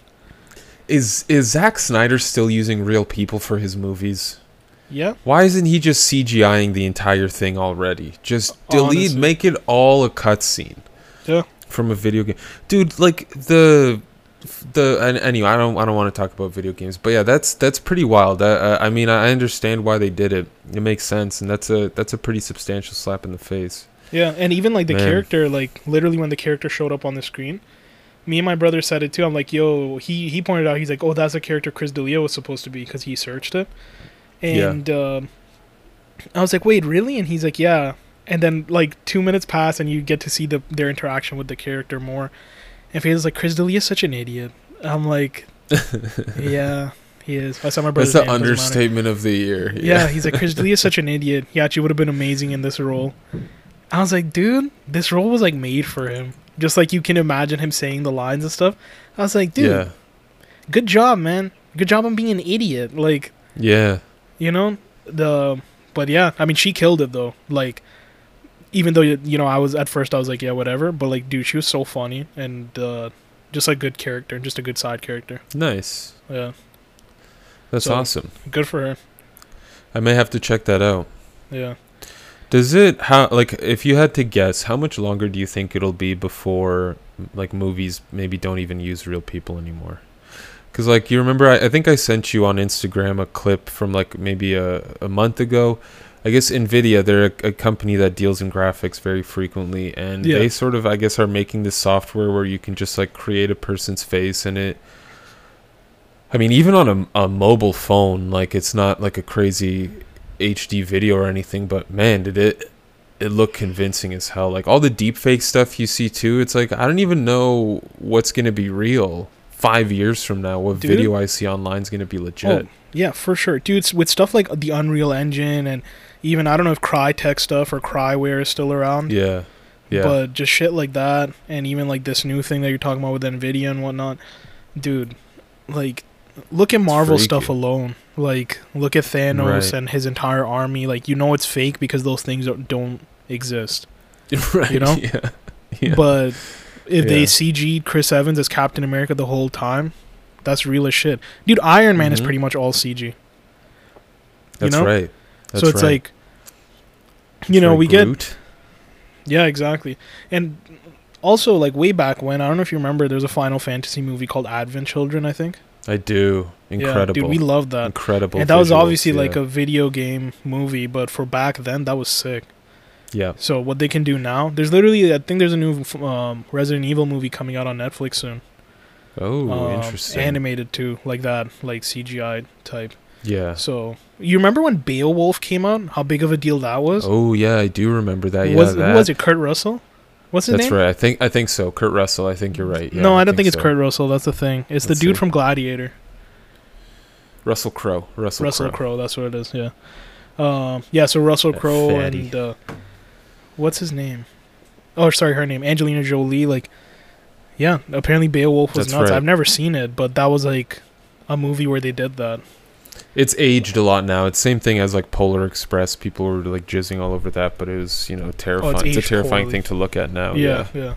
Is is Zack Snyder still using real people for his movies? Yeah, Why isn't he just CGIing the entire thing already? Just delete, Honestly. make it all a cutscene. Yeah. From a video game, dude. Like the the and anyway, I don't I don't want to talk about video games, but yeah, that's that's pretty wild. Uh, uh, I mean, I understand why they did it. It makes sense, and that's a that's a pretty substantial slap in the face. Yeah, and even like the Man. character, like literally when the character showed up on the screen, me and my brother said it too. I'm like, yo, he he pointed out, he's like, oh, that's the character Chris D'Elia was supposed to be because he searched it, Yeah. and um I was like, wait, really? And he's like, yeah. And then like two minutes pass, and you get to see the their interaction with the character more. And he's like, Chris D'Elia is such an idiot. I'm like, yeah, he is. I saw my brother's That's the name, doesn't matter. understatement of the year. Yeah, he's like, Chris D'Elia is such an idiot. He actually would have been amazing in this role. I was like, dude, this role was like made for him. Just like you can imagine him saying the lines and stuff. I was like, dude, yeah, good job, man. Good job on being an idiot. Like, yeah. you know, the but yeah, I mean, she killed it though. Like, even though you know, I was at first I was like, yeah, whatever. But like, dude, she was so funny and uh, just a good character, just a good side character. Nice. Yeah, That's So- awesome. good for her. I may have to check that out. Yeah. Does it how like if you had to guess, how much longer do you think it'll be before like movies maybe don't even use real people anymore? Cuz like you remember I, I think I sent you on Instagram a clip from like maybe a, a month ago. I guess Nvidia they're a, a company that deals in graphics very frequently and Yeah. they sort of I guess are making this software where you can just like create a person's face and it I mean even on a, a mobile phone like it's not like a crazy HD video or anything, but man, did it it look convincing as hell. Like all the deepfake stuff you see too, it's like I don't even know what's gonna be real five years from now. What Dude. video I see online is gonna be legit. Oh, yeah, for sure, dude. With stuff like the Unreal Engine and even I don't know if Crytek stuff or Cryware is still around. Yeah, yeah, But just shit like that, and even like this new thing that you're talking about with Nvidia and whatnot, dude. Like, look at Marvel stuff alone. Like, look at Thanos Right. and his entire army. Like, you know it's fake because those things don't, don't exist. right. you know? yeah, yeah. But if they CG'd Chris Evans as Captain America the whole time, that's real as shit. Dude, Iron Man is Mhm. pretty much all CG. that's know? right. That's right. so it's right. like, you know, we get yeah, exactly, and also like way back when I don't know if you remember, there was a Final Fantasy movie called Advent Children, I think. I do. Incredible. Yeah, dude, we loved that, Incredible. and that was visuals, obviously like a video game movie, but for back then that was sick. yeah. So what they can do now, there's literally I think there's a new um, Resident Evil movie coming out on Netflix soon. Oh, um, interesting. Animated too, like that, like CGI type. yeah. So you remember when Beowulf came out? How big of a deal that was? Oh yeah, I do remember that. Yeah, was that, was it? Kurt Russell? What's his That's name? right. I think I think so. Kurt Russell. I think you're right. Yeah, no, I don't think, it's so. Kurt Russell. That's the thing. It's Let's the dude see. from Gladiator. Russell Crowe. Russell, Russell Crowe. Crowe. That's what it is. Yeah. Um. Yeah. So Russell Crowe and uh, what's his name? Oh, sorry, her name Angelina Jolie. Like, yeah. Apparently Beowulf was That's nuts. right. I've never seen it, but that was like a movie where they did that. It's aged a lot now. It's same thing as like Polar Express. People were like jizzing all over that, but it was you know terrifying. it's, a terrifying poorly. thing to look at now. yeah, Yeah. yeah.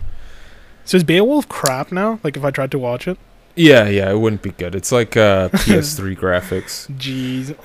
So is Beowulf crap now? Like if I tried to watch it? yeah, yeah, It wouldn't be good. It's like uh, PS3 graphics. Jeez.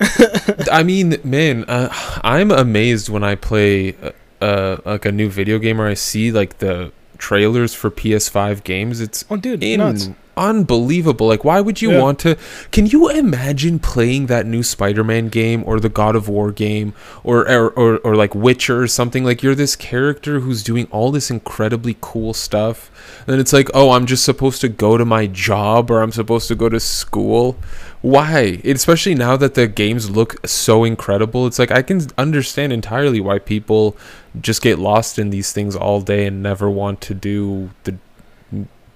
I mean, man, uh, I'm amazed when I play uh, uh, like a new video game or I see like the trailers for PS5 games. It's Oh, dude, nuts. Unbelievable. Like, why would you Yeah. want to? Can you imagine playing that new Spider-Man game or the God of War game or or, or or like Witcher or something? Like, you're this character who's doing all this incredibly cool stuff. and it's like, oh, I'm just supposed to go to my job or I'm supposed to go to school. Why? Especially now that the games look so incredible, it's like I can understand entirely why people just get lost in these things all day and never want to do the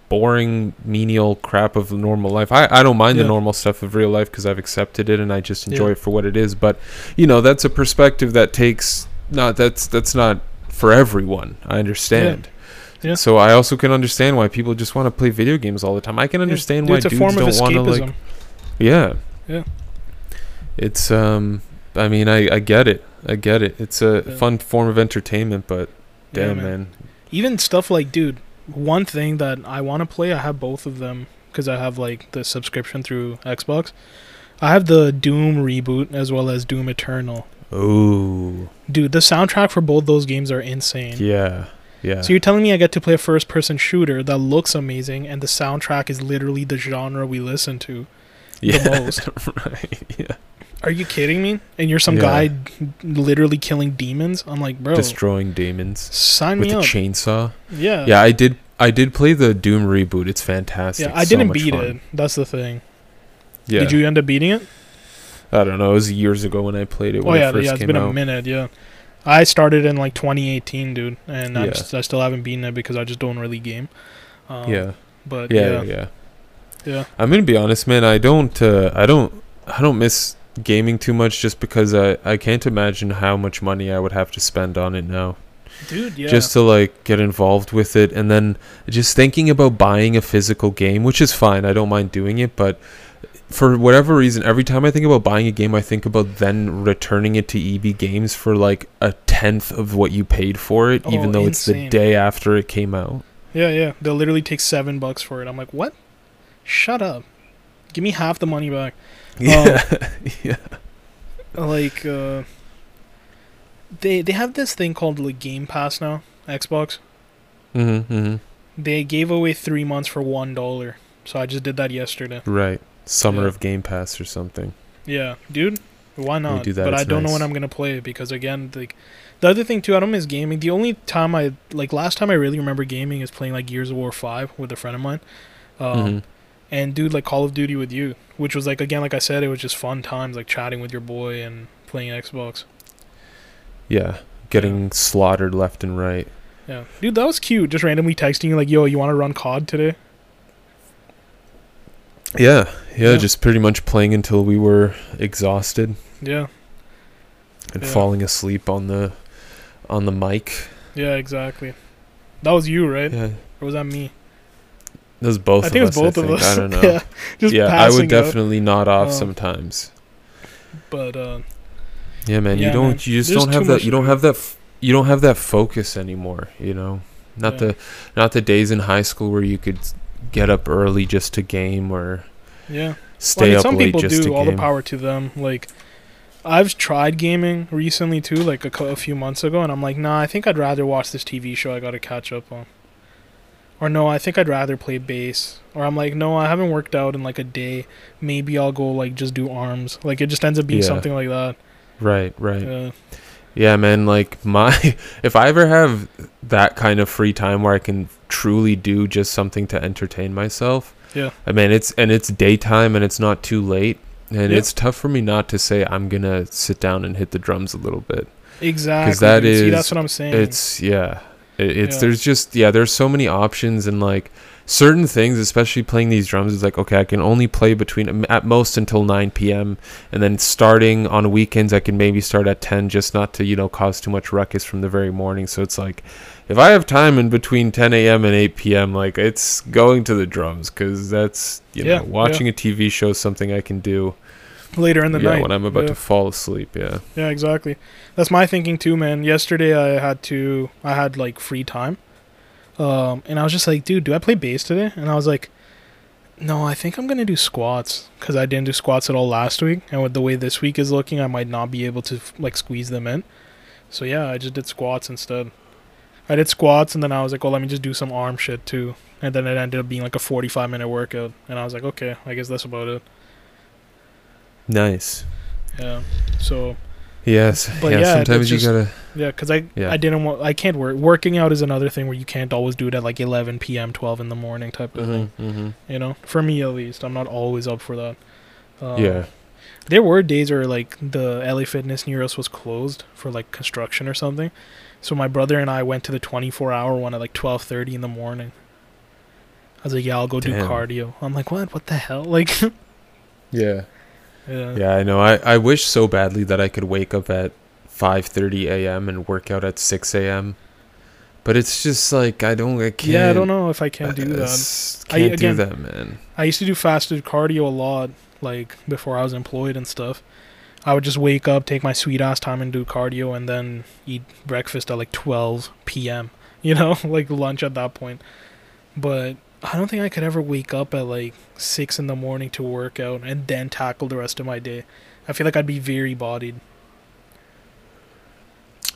boring menial crap of normal life. I, I don't mind Yeah. the normal stuff of real life because I've accepted it and I just enjoy Yeah. it for what it is. But you know, that's a perspective that takes not that's that's not for everyone. I understand. Yeah. So I also can understand why people just want to play video games all the time. I can understand why dudes form of don't want to like yeah. Yeah. It's um I mean I I get it. I get it. It's a Yeah. fun form of entertainment, but Yeah, damn man. even stuff like dude one thing that i want to play i have both of them because i have like the subscription through xbox i have the doom reboot as well as doom eternal Ooh. dude the soundtrack for both those games are insane Yeah. Yeah. so you're telling me i get to play a first person shooter that looks amazing and the soundtrack is literally the genre we listen to yeah. most. right. Yeah. Are you kidding me and you're some Yeah. guy literally killing demons i'm like bro Destroying demons sign with me a chainsaw. yeah Yeah, I did I did play the Doom reboot. It's fantastic. yeah i didn't beat fun. it that's the thing Yeah. did you end up beating it I don't know. It was years ago when I played it Oh yeah, it yeah, it's been out. a minute. Yeah, I started in like 2018, dude, and Yeah. just, I still haven't beaten it because I just don't really game. Um, yeah. but yeah, yeah, yeah, yeah, I'm gonna be honest, man. I don't, uh, I don't, I don't miss gaming too much just because I, I can't imagine how much money I would have to spend on it now, dude, yeah, just to like get involved with it, and then just thinking about buying a physical game, which is fine. I don't mind doing it, but for whatever reason, every time I think about buying a game, I think about then returning it to EB Games for like a tenth of what you paid for it, oh, even Oh, though it's the day after it came out. yeah, yeah. They'll literally take seven bucks for it. I'm like, what? Shut up. Give me half the money back. Yeah, yeah. Like, uh, they they have this thing called like Game Pass now, Xbox. Mm-hmm, mm-hmm. They gave away three months for one dollar, so I just did that yesterday. Right. Summer Yeah. of Game Pass or something. Yeah, dude. Why not? that, but I don't know when I'm gonna play it because again, like the other thing too, I don't miss gaming. The only time I like last time I really remember gaming is playing like Gears of War Five with a friend of mine. Um, Mhm. And dude, like Call of Duty with you, which was like again, like I said, it was just fun times, like chatting with your boy and playing Xbox. Yeah. Getting slaughtered left and right. Yeah, dude, that was cute. Just randomly texting you like, "Yo, you want to run COD today?" Yeah, yeah, Yeah. just pretty much playing until we were exhausted Yeah, and Yeah. falling asleep on the on the mic. yeah, exactly. That was you, right? Yeah. Or was that me? It both I think of it was us. both I of think. us. I don't know. yeah, just yeah, I would definitely nod off Um, sometimes. But uh, Yeah, man, yeah, you don't man. you just There's don't have that you don't have that f- you don't have that focus anymore, you know. Not Yeah. the not the days in high school where you could get up early just to game or yeah. stay well, I mean, up some late people just do. to All the power to them. Like, I've tried gaming recently too, like a, a few months ago, and I'm like, nah, I think I'd rather watch this TV show I got to catch up on. Or no, I think I'd rather play bass. Or I'm like, no, I haven't worked out in like a day. Maybe I'll go like just do arms. Like it just ends up being Yeah. something like that. Right, right. Yeah, Yeah, man, like my if I ever have that kind of free time where I can truly do just something to entertain myself. Yeah. I mean, it's and it's daytime and it's not too late. And Yeah. it's tough for me not to say I'm going to sit down and hit the drums a little bit. exactly. that dude. See, is- that's what I'm saying. It's yeah. It, it's Yeah. there's just yeah, there's so many options and like certain things, especially playing these drums is like okay, I can only play between at most until 9 p.m. and then starting on weekends I can maybe start at 10 just not to, you know, cause too much ruckus from the very morning. So it's like if I have time in between 10 a.m. and 8 p.m., like it's going to the drums cuz that's, you Yeah, know, watching a TV show is something I can do later in the yeah, night when I'm about Yeah. to fall asleep, yeah. Yeah, exactly. That's my thinking too, man. Yesterday I had to I had like free time. Um and I was just like, dude, do I play bass today? And I was like, no, I think I'm going to do squats cuz I didn't do squats at all last week and with the way this week is looking, I might not be able to like squeeze them in. So yeah, I just did squats instead. I did squats and then I was like, well, let me just do some arm shit too. and then it ended up being like a 45 minute workout, and I was like, okay, I guess that's about it. Nice. Yeah. So Yes. But yeah, yeah, sometimes you gotta. yeah, because I Yeah. I didn't want I can't work. Working out is another thing where you can't always do it at like 11 p.m., 12 in the morning type of thing. Mm-hmm. You know, for me at least, I'm not always up for that. Um, Yeah. There were days where like the LA Fitness near us was closed for like construction or something. So my brother and I went to the 24 hour one at like 12:30 in the morning. I was like, "Yeah, I'll go do cardio." I'm like, "What? What the hell?" Like, Yeah. Yeah. Yeah, I know. I, I wish so badly that I could wake up at 5:30 a.m. and work out at 6 a.m. But it's just like I don't. I can't. Yeah, I don't know if I can do I that. I- Can't again- do that, man. I used to do fasted cardio a lot, like before I was employed and stuff. I would just wake up, take my sweet ass time and do cardio, and then eat breakfast at like 12 p.m. You know, like lunch at that point. But I don't think I could ever wake up at like six in the morning to work out and then tackle the rest of my day. I feel like I'd be very bodied.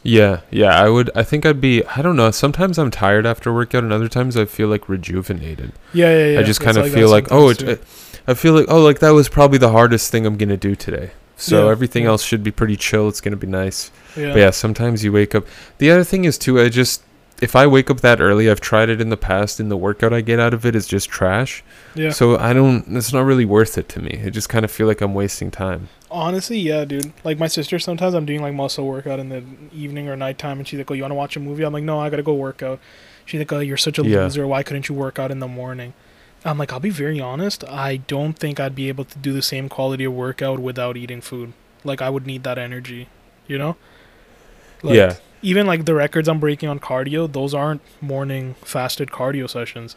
Yeah, yeah. I would. I think I'd be. I don't know. Sometimes I'm tired after workout, and other times I feel like rejuvenated. Yeah, yeah, yeah. I just kind of like feel like, oh, it, I feel like, oh, like that was probably the hardest thing I'm gonna do today. So Yeah, everything yeah. else should be pretty chill. It's gonna be nice. yeah. But yeah, sometimes you wake up. The other thing is too. I just if I wake up that early, I've tried it in the past. And the workout I get out of it is just trash. yeah. So I don't. It's not really worth it to me. I just kind of feel like I'm wasting time. Honestly, yeah, dude. Like my sister, sometimes I'm doing like muscle workout in the evening or nighttime, and she's like, "Oh, you want to watch a movie?" I'm like, "No, I gotta go work out." She's like, "Oh, you're such a Yeah. loser. Why couldn't you work out in the morning?" I'm like, I'll be very honest. I don't think I'd be able to do the same quality of workout without eating food. Like I would need that energy, you know. Like, Yeah. Even like the records I'm breaking on cardio, those aren't morning fasted cardio sessions.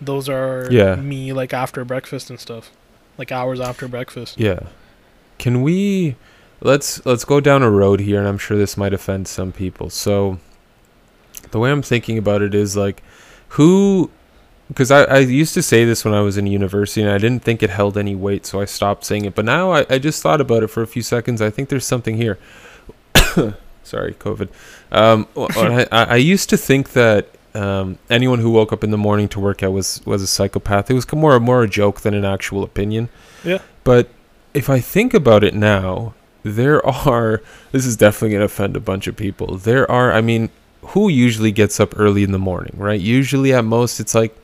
Those are Yeah. me like after breakfast and stuff, like hours after breakfast. Yeah. Can we let's let's go down a road here and I'm sure this might offend some people. So the way I'm thinking about it is like who because I, I used to say this when I was in university and I didn't think it held any weight, so I stopped saying it. But now I, I just thought about it for a few seconds. I think there's something here. Sorry, COVID. Um, I I used to think that um, anyone who woke up in the morning to work out was, was a psychopath. It was more more a joke than an actual opinion. Yeah. But if I think about it now, there are. This is definitely going to offend a bunch of people. There are. I mean, who usually gets up early in the morning, right? Usually, at most, it's like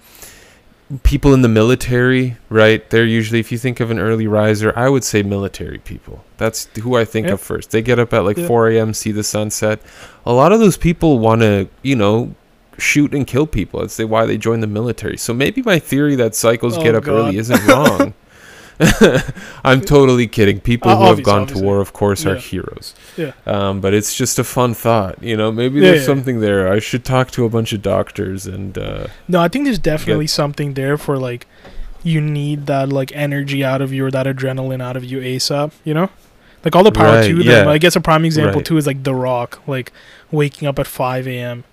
people in the military, right? They're usually, if you think of an early riser, I would say military people. That's who I think Yeah. of first. They get up at like Yeah. 4 a.m., see the sunset. A lot of those people want to, you know, shoot and kill people. That's why they join the military. So maybe my theory that cycles Oh, get up God. early isn't wrong. I'm totally kidding. People Uh, who have gone obviously. to war, of course, are heroes. Yeah. Um, but it's just a fun thought. You know, maybe Yeah, there's yeah. something there. I should talk to a bunch of doctors and. Uh, No, I think there's definitely something there for like you need that like energy out of you or that adrenaline out of you ASAP, you know? Like all the power Right, to them. yeah. I guess a prime example Right. too is like The Rock, like waking up at five AM.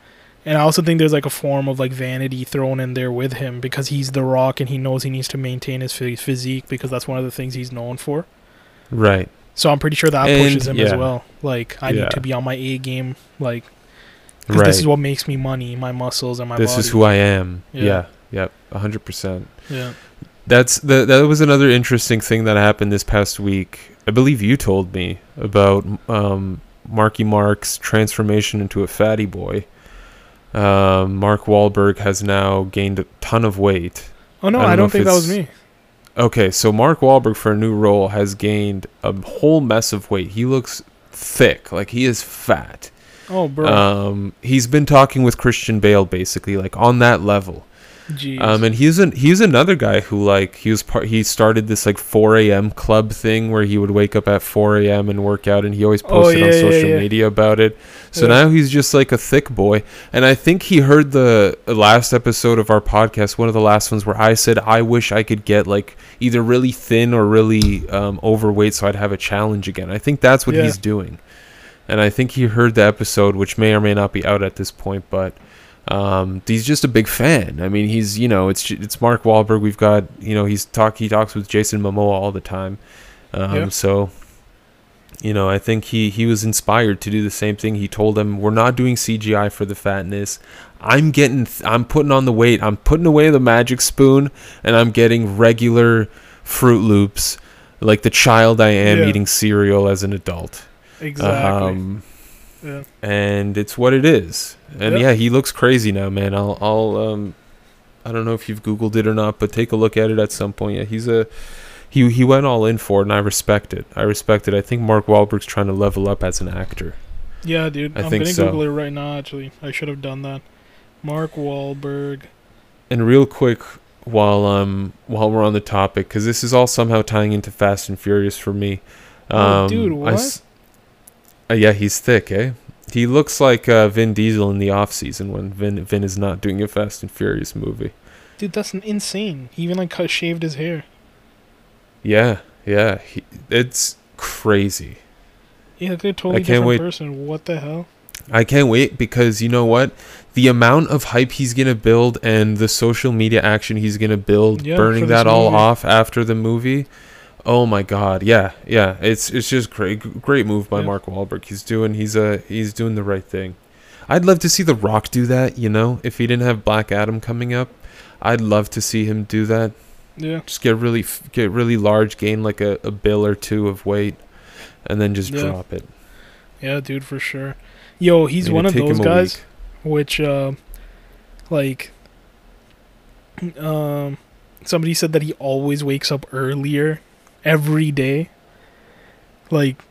And I also think there's like a form of like vanity thrown in there with him because he's The Rock and he knows he needs to maintain his physique because that's one of the things he's known for. right. So I'm pretty sure that And, pushes him as well. Like I Yeah. need to be on my A game, like 'cause Right. this is what makes me money, my muscles and my this body. is who I am. Yeah. Yeah. Yep. A hundred percent. yeah. That's the that was another interesting thing that happened this past week. I believe you told me about um, Marky Mark's transformation into a fatty boy. Um, Mark Wahlberg has now gained a ton of weight. Oh no, I don't I don't think that was me. Okay, so Mark Wahlberg for a new role has gained a whole mess of weight. He looks thick, like he is fat. Oh, bro. Um, he's been talking with Christian Bale basically, like on that level. Um, and he's an he's another guy who like he was part he started this like 4 a.m. club thing where he would wake up at 4 a.m. and work out, and he always Oh, posted on yeah, yeah, social yeah. media about it. So Yeah. now he's just like a thick boy, and I think he heard the last episode of our podcast, one of the last ones where I said I wish I could get like either really thin or really um, overweight, so I'd have a challenge again. I think that's what Yeah. he's doing, and I think he heard the episode, which may or may not be out at this point, but um, he's just a big fan. I mean, he's you know, it's it's Mark Wahlberg. We've got you know, he's talk he talks with Jason Momoa all the time. Um, Yeah. So you know, I think he he was inspired to do the same thing. He told them, "We're not doing CGI for the fatness. I'm getting, th- I'm putting on the weight. I'm putting away the magic spoon, and I'm getting regular Fruit Loops, like the child I am Yeah. eating cereal as an adult." Exactly. Um, yeah. and it's what it is. And Yep. yeah, he looks crazy now, man. I'll, I'll, um, I don't know if you've googled it or not, but take a look at it at some point. Yeah, he's a, he he went all in for it, and I respect it. I respect it. I think Mark Wahlberg's trying to level up as an actor. Yeah, dude. I I'm think gonna so. Google it right now. Actually, I should have done that. Mark Wahlberg. And real quick, while um while we're on the topic, because this is all somehow tying into Fast and Furious for me. Oh, Um, dude, I what? s- uh, yeah, he's thick, eh? He looks like uh, Vin Diesel in the off season when Vin Vin is not doing a Fast and Furious movie. Dude, that's insane. He even like cut shaved his hair. Yeah, yeah, he, it's crazy. Yeah, they're totally can't different wait. person. What the hell? I can't wait because you know what? The amount of hype he's gonna build and the social media action he's gonna build, Yeah, burning that all movie. off after the movie. Oh my God! Yeah, yeah. It's it's just great, great move by Yeah. Mark Wahlberg. He's doing he's uh he's doing the right thing. I'd love to see The Rock do that. You know, if he didn't have Black Adam coming up, I'd love to see him do that. Yeah. Just get really get really large, gain like a, a bill or two of weight, and then just Yeah. drop it. Yeah, dude, for sure. Yo, he's one of those guys week. which uh like um somebody said that he always wakes up earlier every day. Like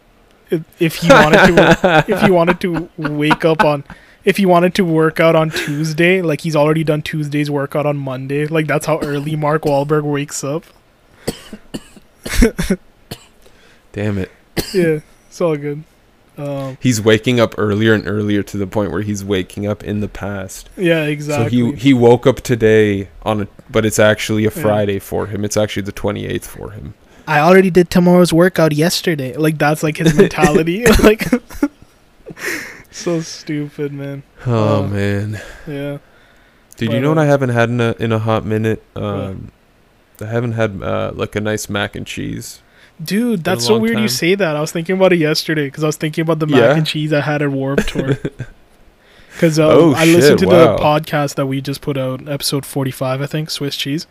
if, if he wanted to if he wanted to wake up on if he wanted to work out on Tuesday, like he's already done Tuesday's workout on Monday. Like that's how early Mark Wahlberg wakes up. Damn it. Yeah, it's all good. Um, He's waking up earlier and earlier to the point where he's waking up in the past. yeah, exactly. So he he woke up today on a but it's actually a Yeah. Friday for him. It's actually the 28th for him. I already did tomorrow's workout yesterday. Like that's like his mentality. like so stupid, man. Oh Uh, man. Yeah. Dude, but, you know what uh, I haven't had in a in a hot minute? Um I haven't had uh, like a nice mac and cheese. Dude, that's so weird time. you say that. I was thinking about it yesterday because I was thinking about the mac Yeah? and cheese I had at Warped Tour. Because uh, Oh, I listened to shit, the podcast that we just put out, episode 45, I think, Swiss cheese.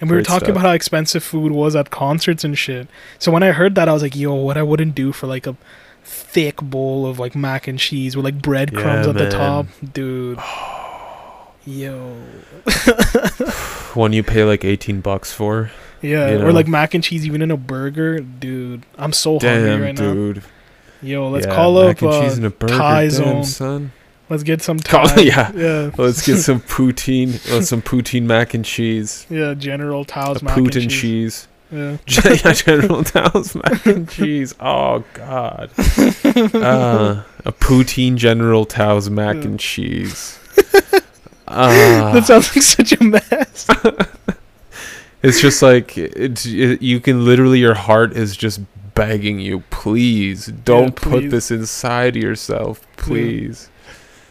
And we were talking stuff. about how expensive food was at concerts and shit. So when I heard that, I was like, yo, what I wouldn't do for like a thick bowl of like mac and cheese with like breadcrumbs Yeah, at the top. Dude. Yo. One you pay like 18 bucks for. Yeah, You or like mac and cheese even in a burger. Dude, I'm so hungry Damn, right now. dude. Yo, let's Yeah, call mac up and uh, cheese in a burger. Thai Zone. son. Let's get some Thai. yeah. yeah, Let's get some poutine, uh, some poutine mac and cheese. yeah. General Tao's mac and cheese. cheese. Yeah, yeah, General Tao's mac and cheese. Oh God. Uh, a poutine General Tao's mac Yeah. and cheese. Uh, that sounds like such a mess. it's just like it's it, you can literally your heart is just begging you, please don't put please. this inside yourself, please.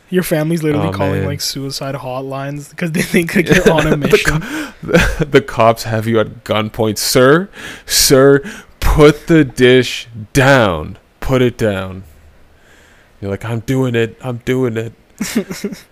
Your family's literally Oh, calling man. like suicide hotlines because they think like you're on a mission. The, the cops have you at gunpoint, sir. Sir, put the dish down. Put it down. You're like, I'm doing it. I'm doing it.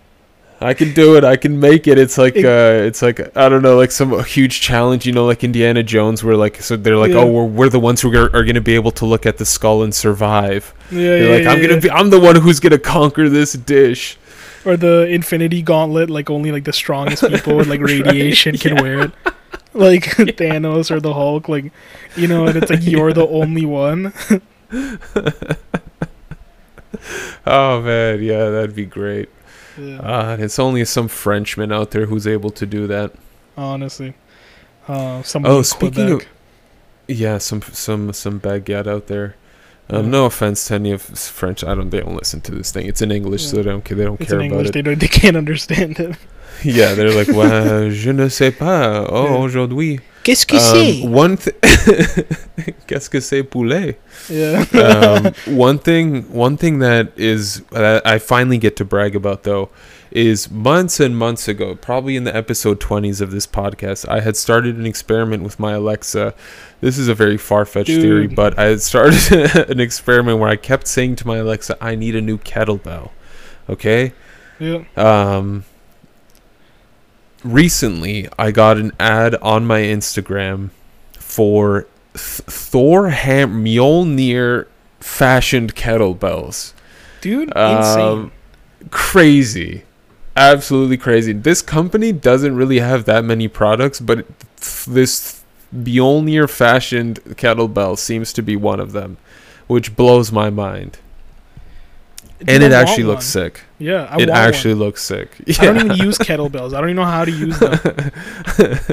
I can do it. I can make it. It's like uh, it's like I don't know, like some huge challenge. You know, like Indiana Jones, where like so they're like, Yeah. oh, we're we're the ones who are, are going to be able to look at the skull and survive. yeah, You're yeah, like, I'm gonna yeah. be. I'm the one who's gonna conquer this dish. or the Infinity Gauntlet, like only like the strongest people with like radiation can wear it. Like Thanos or the Hulk, like you know, and it's like you're the only one. Oh man, yeah, that'd be great. Yeah, Uh, it's only some Frenchman out there who's able to do that. honestly. Uh, someone Oh, in speaking of- Yeah, some some some baguette out there. Um, Yeah. No offense to any of French. I don't. They don't listen to this thing. It's in English, so they don't care. They don't it's care in about it. They don't. They can't understand it. yeah, they're like, well, je ne sais pas. Oh, Yeah. aujourd'hui. Qu'est-ce que c'est? Um, one thing. Qu'est-ce que c'est poulet? Yeah. um, one thing one thing that is that I finally get to brag about though is months and months ago, probably in the episode 20s of this podcast, I had started an experiment with my Alexa. This is a very far-fetched theory, but I had started an experiment where I kept saying to my Alexa, "I need a new kettlebell." Okay? yeah. Um recently I got an ad on my Instagram for Th- Thor Ham Mjolnir fashioned kettlebells. Dude, Um, insane. crazy. Absolutely crazy. This company doesn't really have that many products, but th- this Mjolnir fashioned kettlebell seems to be one of them, which blows my mind. And it actually looks sick. Yeah, I it actually one. looks sick. I don't even use kettlebells. I don't even know how to use them.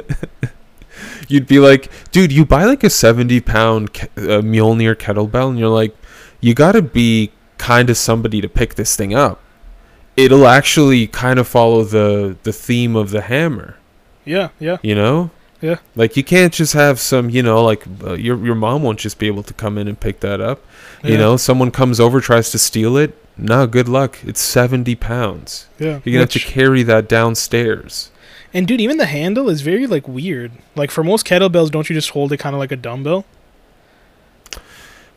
You'd be like, dude, you buy like a 70 pound ke- uh, Mjolnir kettlebell, and you're like, you gotta be kind of somebody to pick this thing up. It'll actually kind of follow the the theme of the hammer, Yeah, yeah. you know? Yeah. Like you can't just have some, you know, like uh, your your mom won't just be able to come in and pick that up. You know, someone comes over tries to steal it. No, good luck. It's 70 pounds. Yeah. You're gonna have to carry that downstairs. and dude, even the handle is very like weird. Like for most kettlebells, don't you just hold it kind of like a dumbbell?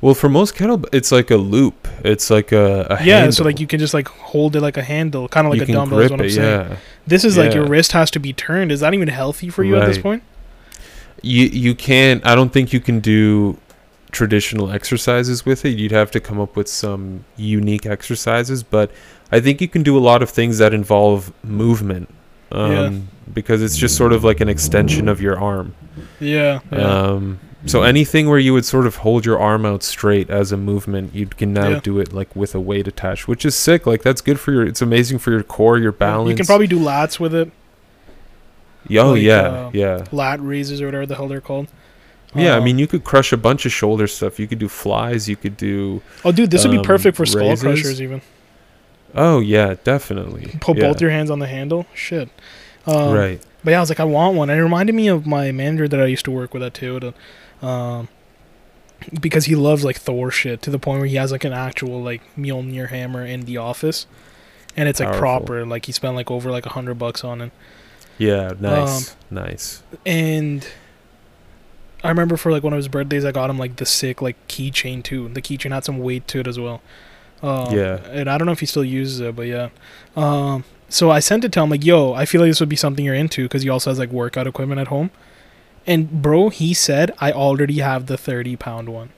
Well, for most kettle, it's like a loop. It's like a, a Yeah, handle. so like you can just like hold it like a handle, kind of like you a dumbbell. Is grip what I'm it. saying. Yeah, This is like your wrist has to be turned. Is that even healthy for you at this point? you you can't. I don't think you can do traditional exercises with it. You'd have to come up with some unique exercises, but I think you can do a lot of things that involve movement. Um, Yeah. Because it's just sort of like an extension of your arm. Yeah. yeah. Um, so anything where you would sort of hold your arm out straight as a movement, you can now Yeah. do it like with a weight attached, which is sick. Like that's good for your. It's amazing for your core, your balance. You can probably do lats with it, Oh like, yeah, uh, yeah, lat raises or whatever the hell they're called. Yeah. I Um, mean, you could crush a bunch of shoulder stuff. You could do flies. You could do. oh, dude, this would be um, perfect for skull raises. crushers. Even Oh yeah, definitely. put yeah. both your hands on the handle. Shit. Um, right. But yeah, I was like, I want one. And it reminded me of my manager that I used to work with at Toyota. Um, because he loves like Thor shit to the point where he has like an actual like Mjolnir hammer in the office. And it's like Powerful. proper. Like he spent like over like a hundred bucks on it. Yeah. Nice. Um, nice. And I remember for like one of his birthdays, I got him like the sick like keychain too. The keychain had some weight to it as well. Um, Yeah. And I don't know if he still uses it, but yeah. Um, so I sent it to him like, "Yo, I feel like this would be something you're into because he also has like workout equipment at home." And bro, he said, "I already have the 30 pound one."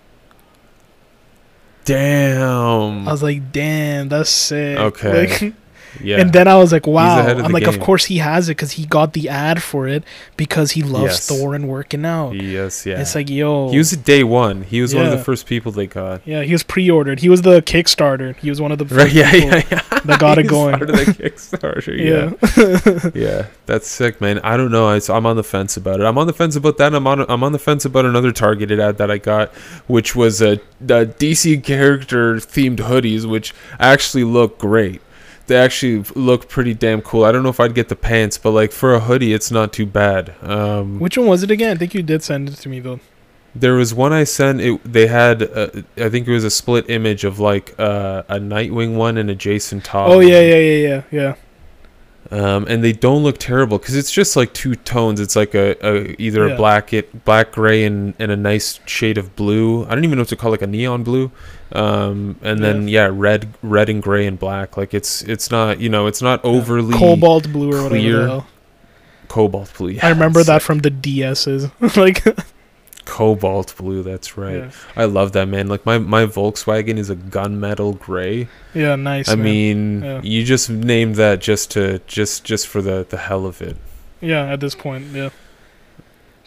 Damn. I was like, "Damn, that's sick." Okay. Like, yeah. And then I was like, "Wow!" I'm like, "Of course he has it because he got the ad for it because he loves Yes. Thor and working out." yes. Yeah. It's like, yo, he was day one. He was one of the first people they got. Yeah, he was pre-ordered. He was the Kickstarter. He was one of the Right. first Yeah. people Yeah. Yeah. that got it going. started the Kickstarter. yeah. Yeah. Yeah, that's sick, man. I don't know. I, I'm on the fence about it. I'm on the fence about that. I'm on. I'm on the fence about another targeted ad that I got, which was a, a DC character themed hoodies, which actually look great. They actually look pretty damn cool. I don't know if I'd get the pants, but like for a hoodie, it's not too bad. Um, Which one was it again? I think you did send it to me though. there was one I sent. It they had. Uh, I think it was a split image of like uh, a Nightwing one and a Jason Todd. Oh yeah, yeah, yeah, yeah, yeah. um, and they don't look terrible because it's just like two tones. It's like a, a either Yeah. a black it black gray and, and a nice shade of blue. I don't even know what to call it, like a neon blue. Um, and then yeah, red red and gray and black. Like it's it's not you know it's not overly Cobalt blue or whatever clear. hell. cobalt blue. I remember that like from the DSs. like, cobalt blue. That's right. yeah. I love that man. Like my my Volkswagen is a gunmetal gray. yeah, nice. I man. mean, Yeah. you just named that just to just just for the the hell of it. yeah, at this point, yeah.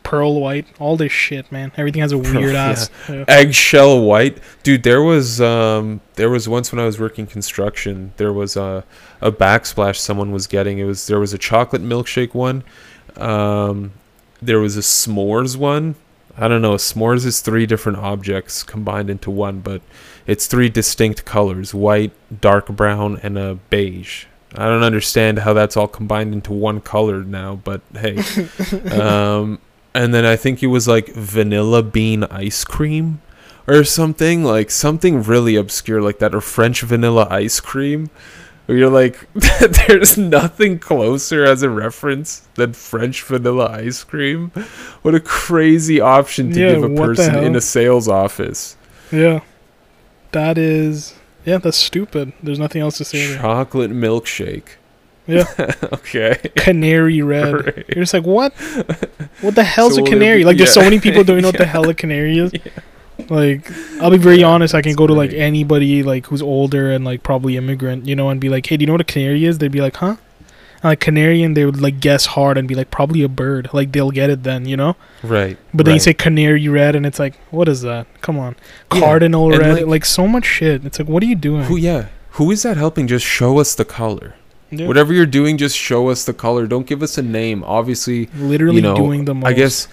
Pearl white, all this shit, man. Everything has a Pearl, weird yeah. ass. Yeah. eggshell white dude there was um there was once when i was working construction there was a a backsplash someone was getting it was there was a chocolate milkshake one um there was a s'mores one i don't know s'mores is three different objects combined into one but it's three distinct colors white dark brown and a beige i don't understand how that's all combined into one color now but hey um and then I think it was like vanilla bean ice cream or something like something really obscure like that or French vanilla ice cream. Where you're like, there's nothing closer as a reference than French vanilla ice cream. What a crazy option to Yeah, give a person in a sales office. Yeah. That is yeah, that's stupid. There's nothing else to say there. Chocolate milkshake. Yeah. okay. Canary red. Right. You're just like, what? What the hell's So a canary? be- like, there's so many people don't know what the hell a canary is. Like, I'll be very honest. I can go to like anybody like who's older and like probably immigrant, you know, and be like, hey, do you know what a canary is? They'd be like, huh? I'm like canary, and they would like guess hard and be like, probably a bird. Like they'll get it then, you know. Right. But then you say canary red, and it's like, what is that? Come on, Yeah, cardinal and, red, like- like, so much shit. It's like, what are you doing? Who yeah. Who is that helping? Just show us the color. Yeah. Whatever you're doing, just show us the color. Don't give us a name. Obviously, Literally you know, doing the most. I guess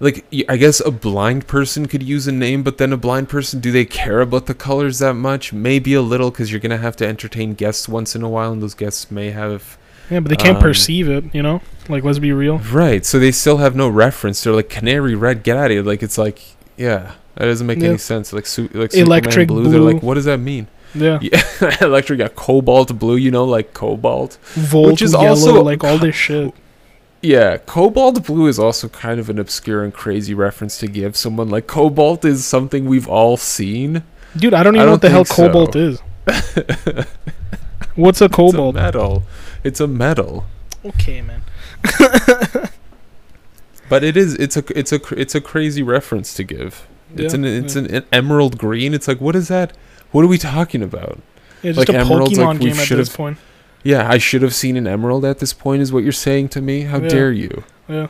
like I guess a blind person could use a name, but then a blind person, do they care about the colors that much? Maybe a little cuz you're going to have to entertain guests once in a while and those guests may have Yeah, but they can't um, perceive it. You know, like let's be real. Right. So they still have no reference. They're like canary red, get out of here. Like it's like yeah, that doesn't make Yeah. any sense. Like su- like Electric Superman blue, They're like what does that mean? Yeah, Yeah, electric got cobalt blue, you know, like cobalt. Volt Which is yellow, also- like all this shit. Yeah, cobalt blue is also kind of an obscure and crazy reference to give someone. Like cobalt is something we've all seen. Dude, I don't even I know don't what the hell think so. cobalt is. What's a cobalt? It's a metal. It's a metal. Okay, man. But it is. It's a. It's a. It's a crazy reference to give. It's Yeah, an. It's yeah. an, an emerald green. It's like what is that? What are we talking about? Yeah, just like a emeralds, Pokemon like, game at this point. Yeah, I should have seen an emerald at this point. Is what you're saying to me? How Yeah. dare you? Yeah,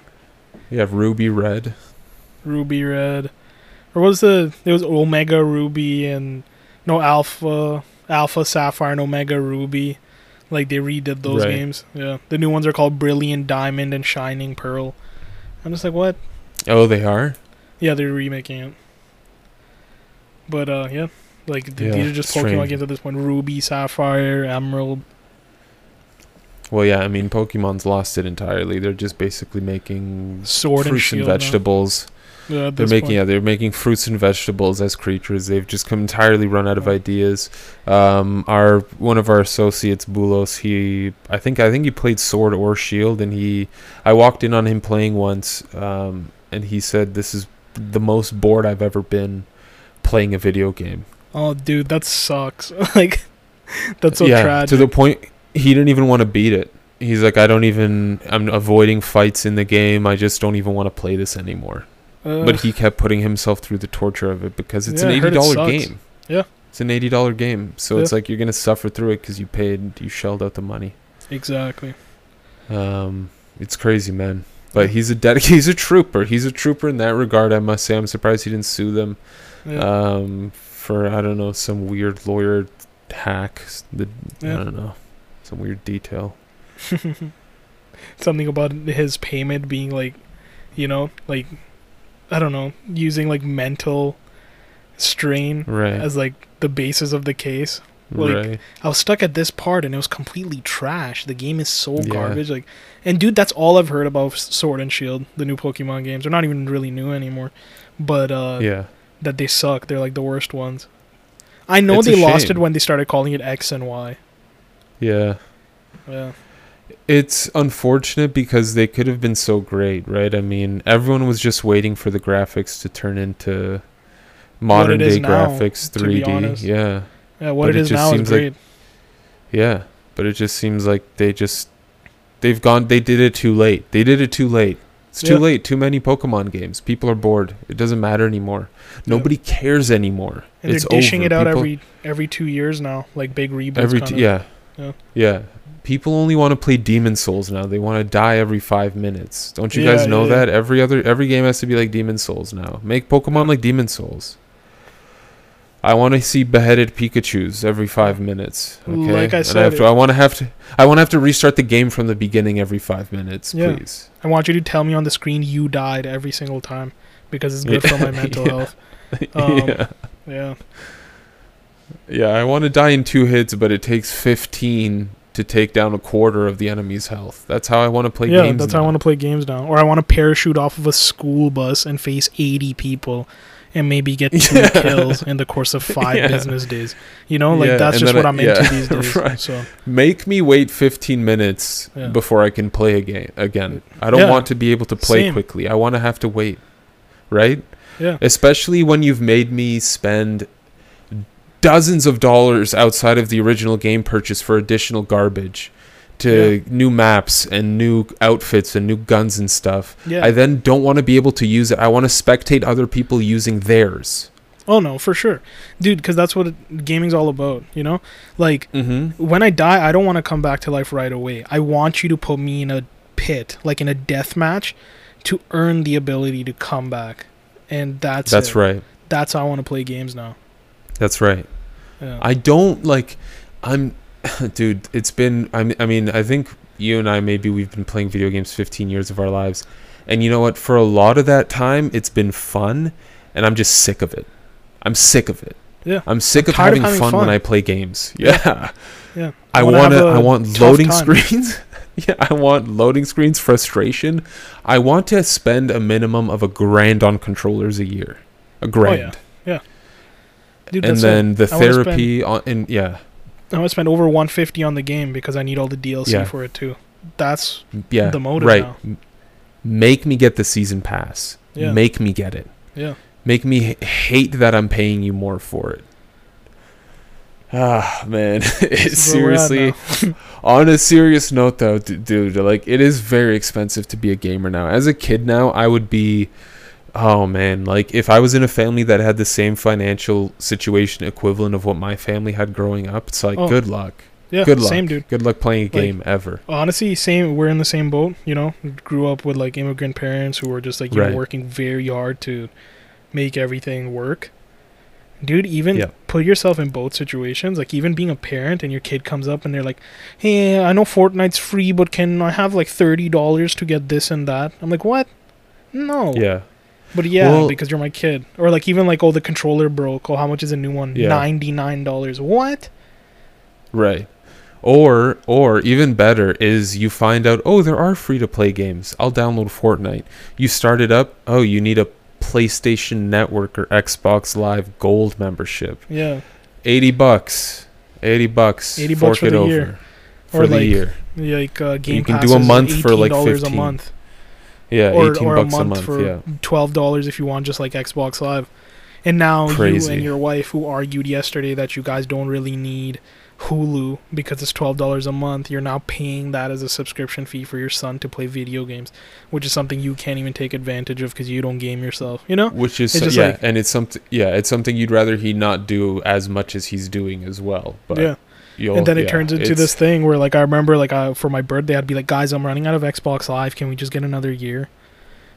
You have ruby red. Ruby Red, or was the? There was Omega Ruby and no Alpha, Alpha Sapphire and Omega Ruby. Like they redid those Right. games. Yeah, the new ones are called Brilliant Diamond and Shining Pearl. I'm just like, what? Oh, they are. Yeah, they're remaking it. But uh, yeah, like th- Yeah, these are just Pokemon strange. games at this point. Ruby, Sapphire, Emerald. Well, yeah. I mean, Pokemon's lost it entirely. They're just basically making Sword fruits and now. vegetables. Yeah, They're making point. yeah, they're making fruits and vegetables as creatures. They've just come entirely run out of ideas. Um, our one of our associates, Bulos, he I think I think he played Sword or Shield, and he I walked in on him playing once, um, and he said this is the most bored I've ever been playing a video game. Oh, dude, that sucks. like, that's so yeah, tragic. to the point he didn't even want to beat it. He's like, I don't even. I'm avoiding fights in the game. I just don't even want to play this anymore. Uh, but he kept putting himself through the torture of it because it's Yeah, an eighty dollar game. Yeah. it's an eighty dollar game, so Yeah. it's like you're gonna suffer through it because you paid, you shelled out the money. exactly. Um, it's crazy, man. But he's a dedic- he's a trooper. He's a trooper in that regard. I must say, I'm surprised he didn't sue them. Yeah. Um, for I don't know some weird lawyer hack. The Yeah. I don't know some weird detail. Something about his payment being like, you know, like, I don't know, using like mental strain Right. as like the basis of the case. like, right. I was stuck at this part and it was completely trash. The game is so Yeah. garbage. Like, and dude, that's all I've heard about Sword and Shield, the new Pokemon games. They're not even really new anymore, but uh, yeah. That they suck. They're like the worst ones. I know It's they lost shame. it when they started calling it X and Y. Yeah. Yeah, It's unfortunate because they could have been so great, right? I mean, everyone was just waiting for the graphics to turn into modern day now, graphics, 3D. Yeah. yeah. What it it is just now is seems like- great. Yeah. But it just seems like they just they've gone they did it too late. They did it too late. It's too Yeah. late. Too many Pokemon games. People are bored. It doesn't matter anymore. Nobody cares anymore. and it's they're dishing over. it out People- every every two years now, like big reboots. every t- yeah. Yeah. yeah people only want to play Demon's Souls now they want to die every five minutes don't you Yeah, guys know yeah, yeah. that every other every game has to be like Demon's Souls now make pokemon like demon souls i want to see beheaded pikachus every five minutes okay Like I said, have to, i want to have to i want to have to restart the game from the beginning every five minutes Yeah. please I want you to tell me on the screen you died every single time because it's good for my mental Yeah. health. Um, yeah Yeah, yeah i want to die in two hits but it takes 15 to take down a quarter of the enemy's health. That's how I want to play yeah, games. that's now. how I want to play games now. Or I want to parachute off of a school bus and face 80 people and maybe get two Yeah. kills in the course of five Yeah. business days. You know, like Yeah, that's and just what I- I'm into these days. right. So Make me wait 15 minutes before I can play a game again. I don't want to be able to play Same. quickly. I want to have to wait. Right? yeah, Especially when you've made me spend dozens of dollars outside of the original game purchase for additional garbage to new maps and new outfits and new guns and stuff. yeah. I then don't want to be able to use it. I want to spectate other people using theirs. oh no, for sure, dude. Because that's what it, gaming's all about. You know, like Mm-hmm. when I die, I don't want to come back to life right away. I want you to put me in a pit, like in a death match, to earn the ability to come back. And that's That's it. right. That's how I want to play games now. That's right. Yeah. I don't like. I'm, dude. It's been. I mean, I mean. I think you and I maybe we've been playing video games 15 years of our lives, and you know what? For a lot of that time, it's been fun, and I'm just sick of it. I'm sick of it. Yeah. I'm sick of tired of having, having fun, fun. when I play games. Yeah. yeah. I want to. I want loading time. screens. yeah, I want loading screens. Frustration. I want to spend a minimum of a grand on controllers a year. A oh, grand. Dude, and then the I spend- therapy on and yeah I want to spend over 150 on the game because I need all the DLC Yeah. for it too. That's yeah The motive right now. Make me get the season pass Yeah. make me get it yeah. make me h- hate that i'm paying you more for it ah man This it's is where we're at seriously on a serious note though d- dude like it is very expensive to be a gamer now as a kid now i would be oh man like if i was in a family that had the same financial situation equivalent of what my family had growing up it's like Oh. good luck Yeah. good luck Same dude. good luck playing a Like- game ever Honestly, same. We're in the same boat. You know, grew up with like immigrant parents who were just like you Right. know working very hard to make everything work. Dude, even Yeah. put yourself in both situations. Like even being a parent and your kid comes up and they're like, "Hey, I know Fortnite's free, but can I have like thirty dollars to get this and that?" I'm like, "What? No." yeah But yeah, Well- because you're my kid. Or like even like, oh, the controller broke. Oh, how much is a new one? Yeah. Ninety nine dollars. What? Right. Or or even better is you find out, oh, there are free to play games. I'll download Fortnite. You start it up, oh, you need a PlayStation Network or Xbox Live Gold membership. Yeah. 80 bucks. 80 bucks. 80 bucks Fork for it the over. year. For Or the like year. Like uh, Game You can do a month for, like, $18 a month. Yeah, or, 18 or bucks a month, for yeah. twelve dollars if you want just like Xbox Live. And now you and your wife who argued yesterday that you guys don't really need Hulu because it's twelve dollars a month, you're now paying that as a subscription fee for your son to play video games, which is something you can't even take advantage of because you don't game yourself. You know? Which is yeah, like- and it's something yeah, it's something you'd rather he not do as much as he's doing as well. But yeah. You'll, and then it yeah, turns into this thing where like I remember like uh, for my birthday I'd be like guys I'm running out of Xbox Live. Can we just get another year?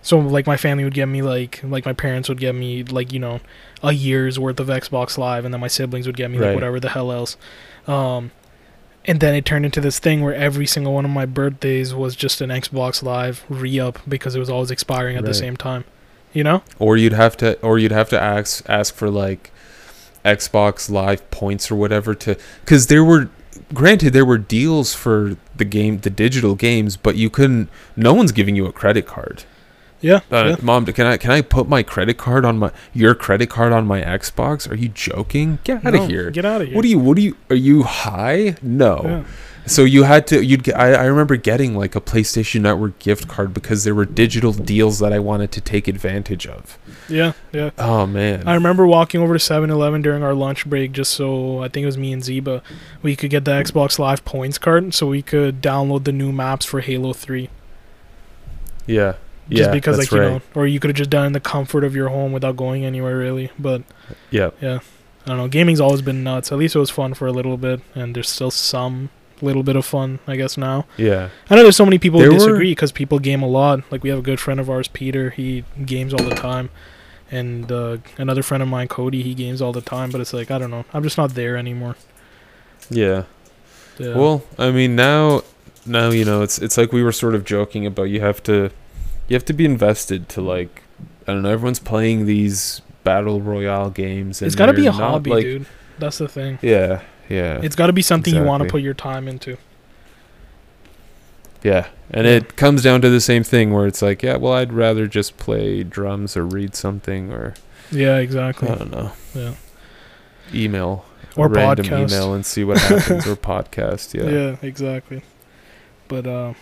So like my family would get me like like my parents would get me like you know a year's worth of Xbox Live and then my siblings would get me like Right. whatever the hell else. Um and then it turned into this thing where every single one of my birthdays was just an Xbox Live re-up because it was always expiring at the same time you know? Or you'd have to or you'd have to ask ask for like Xbox Live points or whatever to cuz there were granted there were deals for the game the digital games but you couldn't no one's giving you a credit card. yeah, Uh, yeah. mom can I can I put my credit card on my your credit card on my Xbox? Are you joking? Get out No, of here. get out of here What do you what do you are you high? No. yeah. So you had to you'd get I, I remember getting like a PlayStation Network gift card because there were digital deals that I wanted to take advantage of. yeah yeah Oh man. I remember walking over to 7-Eleven during our lunch break just so I think it was me and Zeba we could get the Xbox Live points card so we could download the new maps for Halo 3 yeah. just yeah, because like you right. know or you could have just done it in the comfort of your home without going anywhere really but Yeah. I don't know gaming's always been nuts at least it was fun for a little bit and there's still some little bit of fun I guess now Yeah. I know there's so many people who There were- disagree because people game a lot. Like we have a good friend of ours, Peter. He games all the time, and uh, another friend of mine, Cody. He games all the time. But it's like I don't know. I'm just not there anymore. Yeah. Yeah. Well, I mean now now you know it's it's like we were sort of joking about you have to you have to be invested to like I don't know everyone's playing these battle royale games and it's got to be a hobby, like, dude. That's the thing. Yeah. Yeah. It's got to be something you want to put your time into. Yeah, and Yeah. it comes down to the same thing where it's like, yeah, well, I'd rather just play drums or read something or Yeah, exactly. I don't know, Yeah. email Or random podcast. email and see what happens or podcast. Yeah. Yeah, exactly. But uh,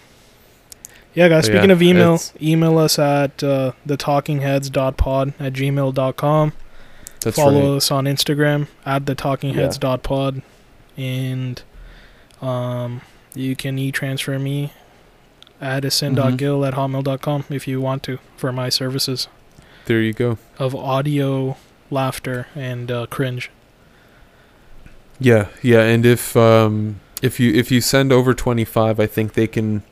yeah, guys. But Speaking yeah, of email, email us at uh, thetalkingheads.pod at gmail.com. That's Follow right. us on Instagram at thetalkingheads.pod, and um, you can e-transfer me at ascend.gil at hotmail.com if you want to for my services There you go. of audio, laughter, and uh, cringe. Yeah, yeah, and if um if you if you send over 25, I think they can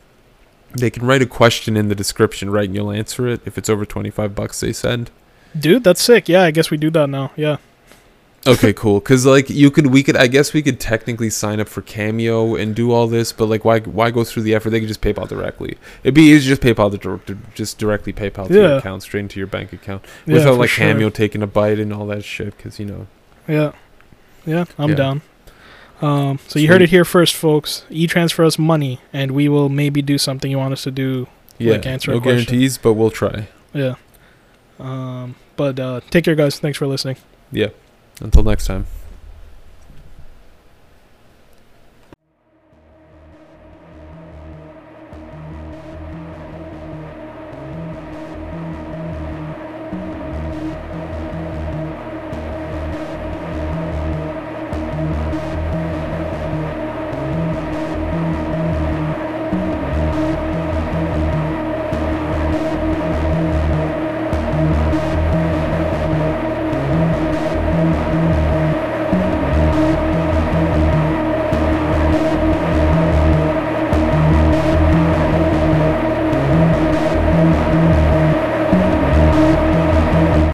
they can write a question in the description, right? And you'll answer it if it's over 25 bucks they send. Dude, that's sick. Yeah, I guess we do that now. Yeah. Okay, cool. Cuz like you could we could I guess we could technically sign up for Cameo and do all this, but like why why go through the effort? They could just PayPal directly. It'd be easy to just PayPal to just directly PayPal to your account straight into your bank account Yeah, without like sure. Cameo taking a bite and all that shit cuz you know. Yeah. Yeah, I'm Yeah. down. Um, so you heard it here first, folks. E transfer us money, and we will maybe do something you want us to do. Yeah. Like, answer a no question. guarantees, but we'll try. Yeah. Um, but uh, take care, guys. Thanks for listening. Yeah. Until next time.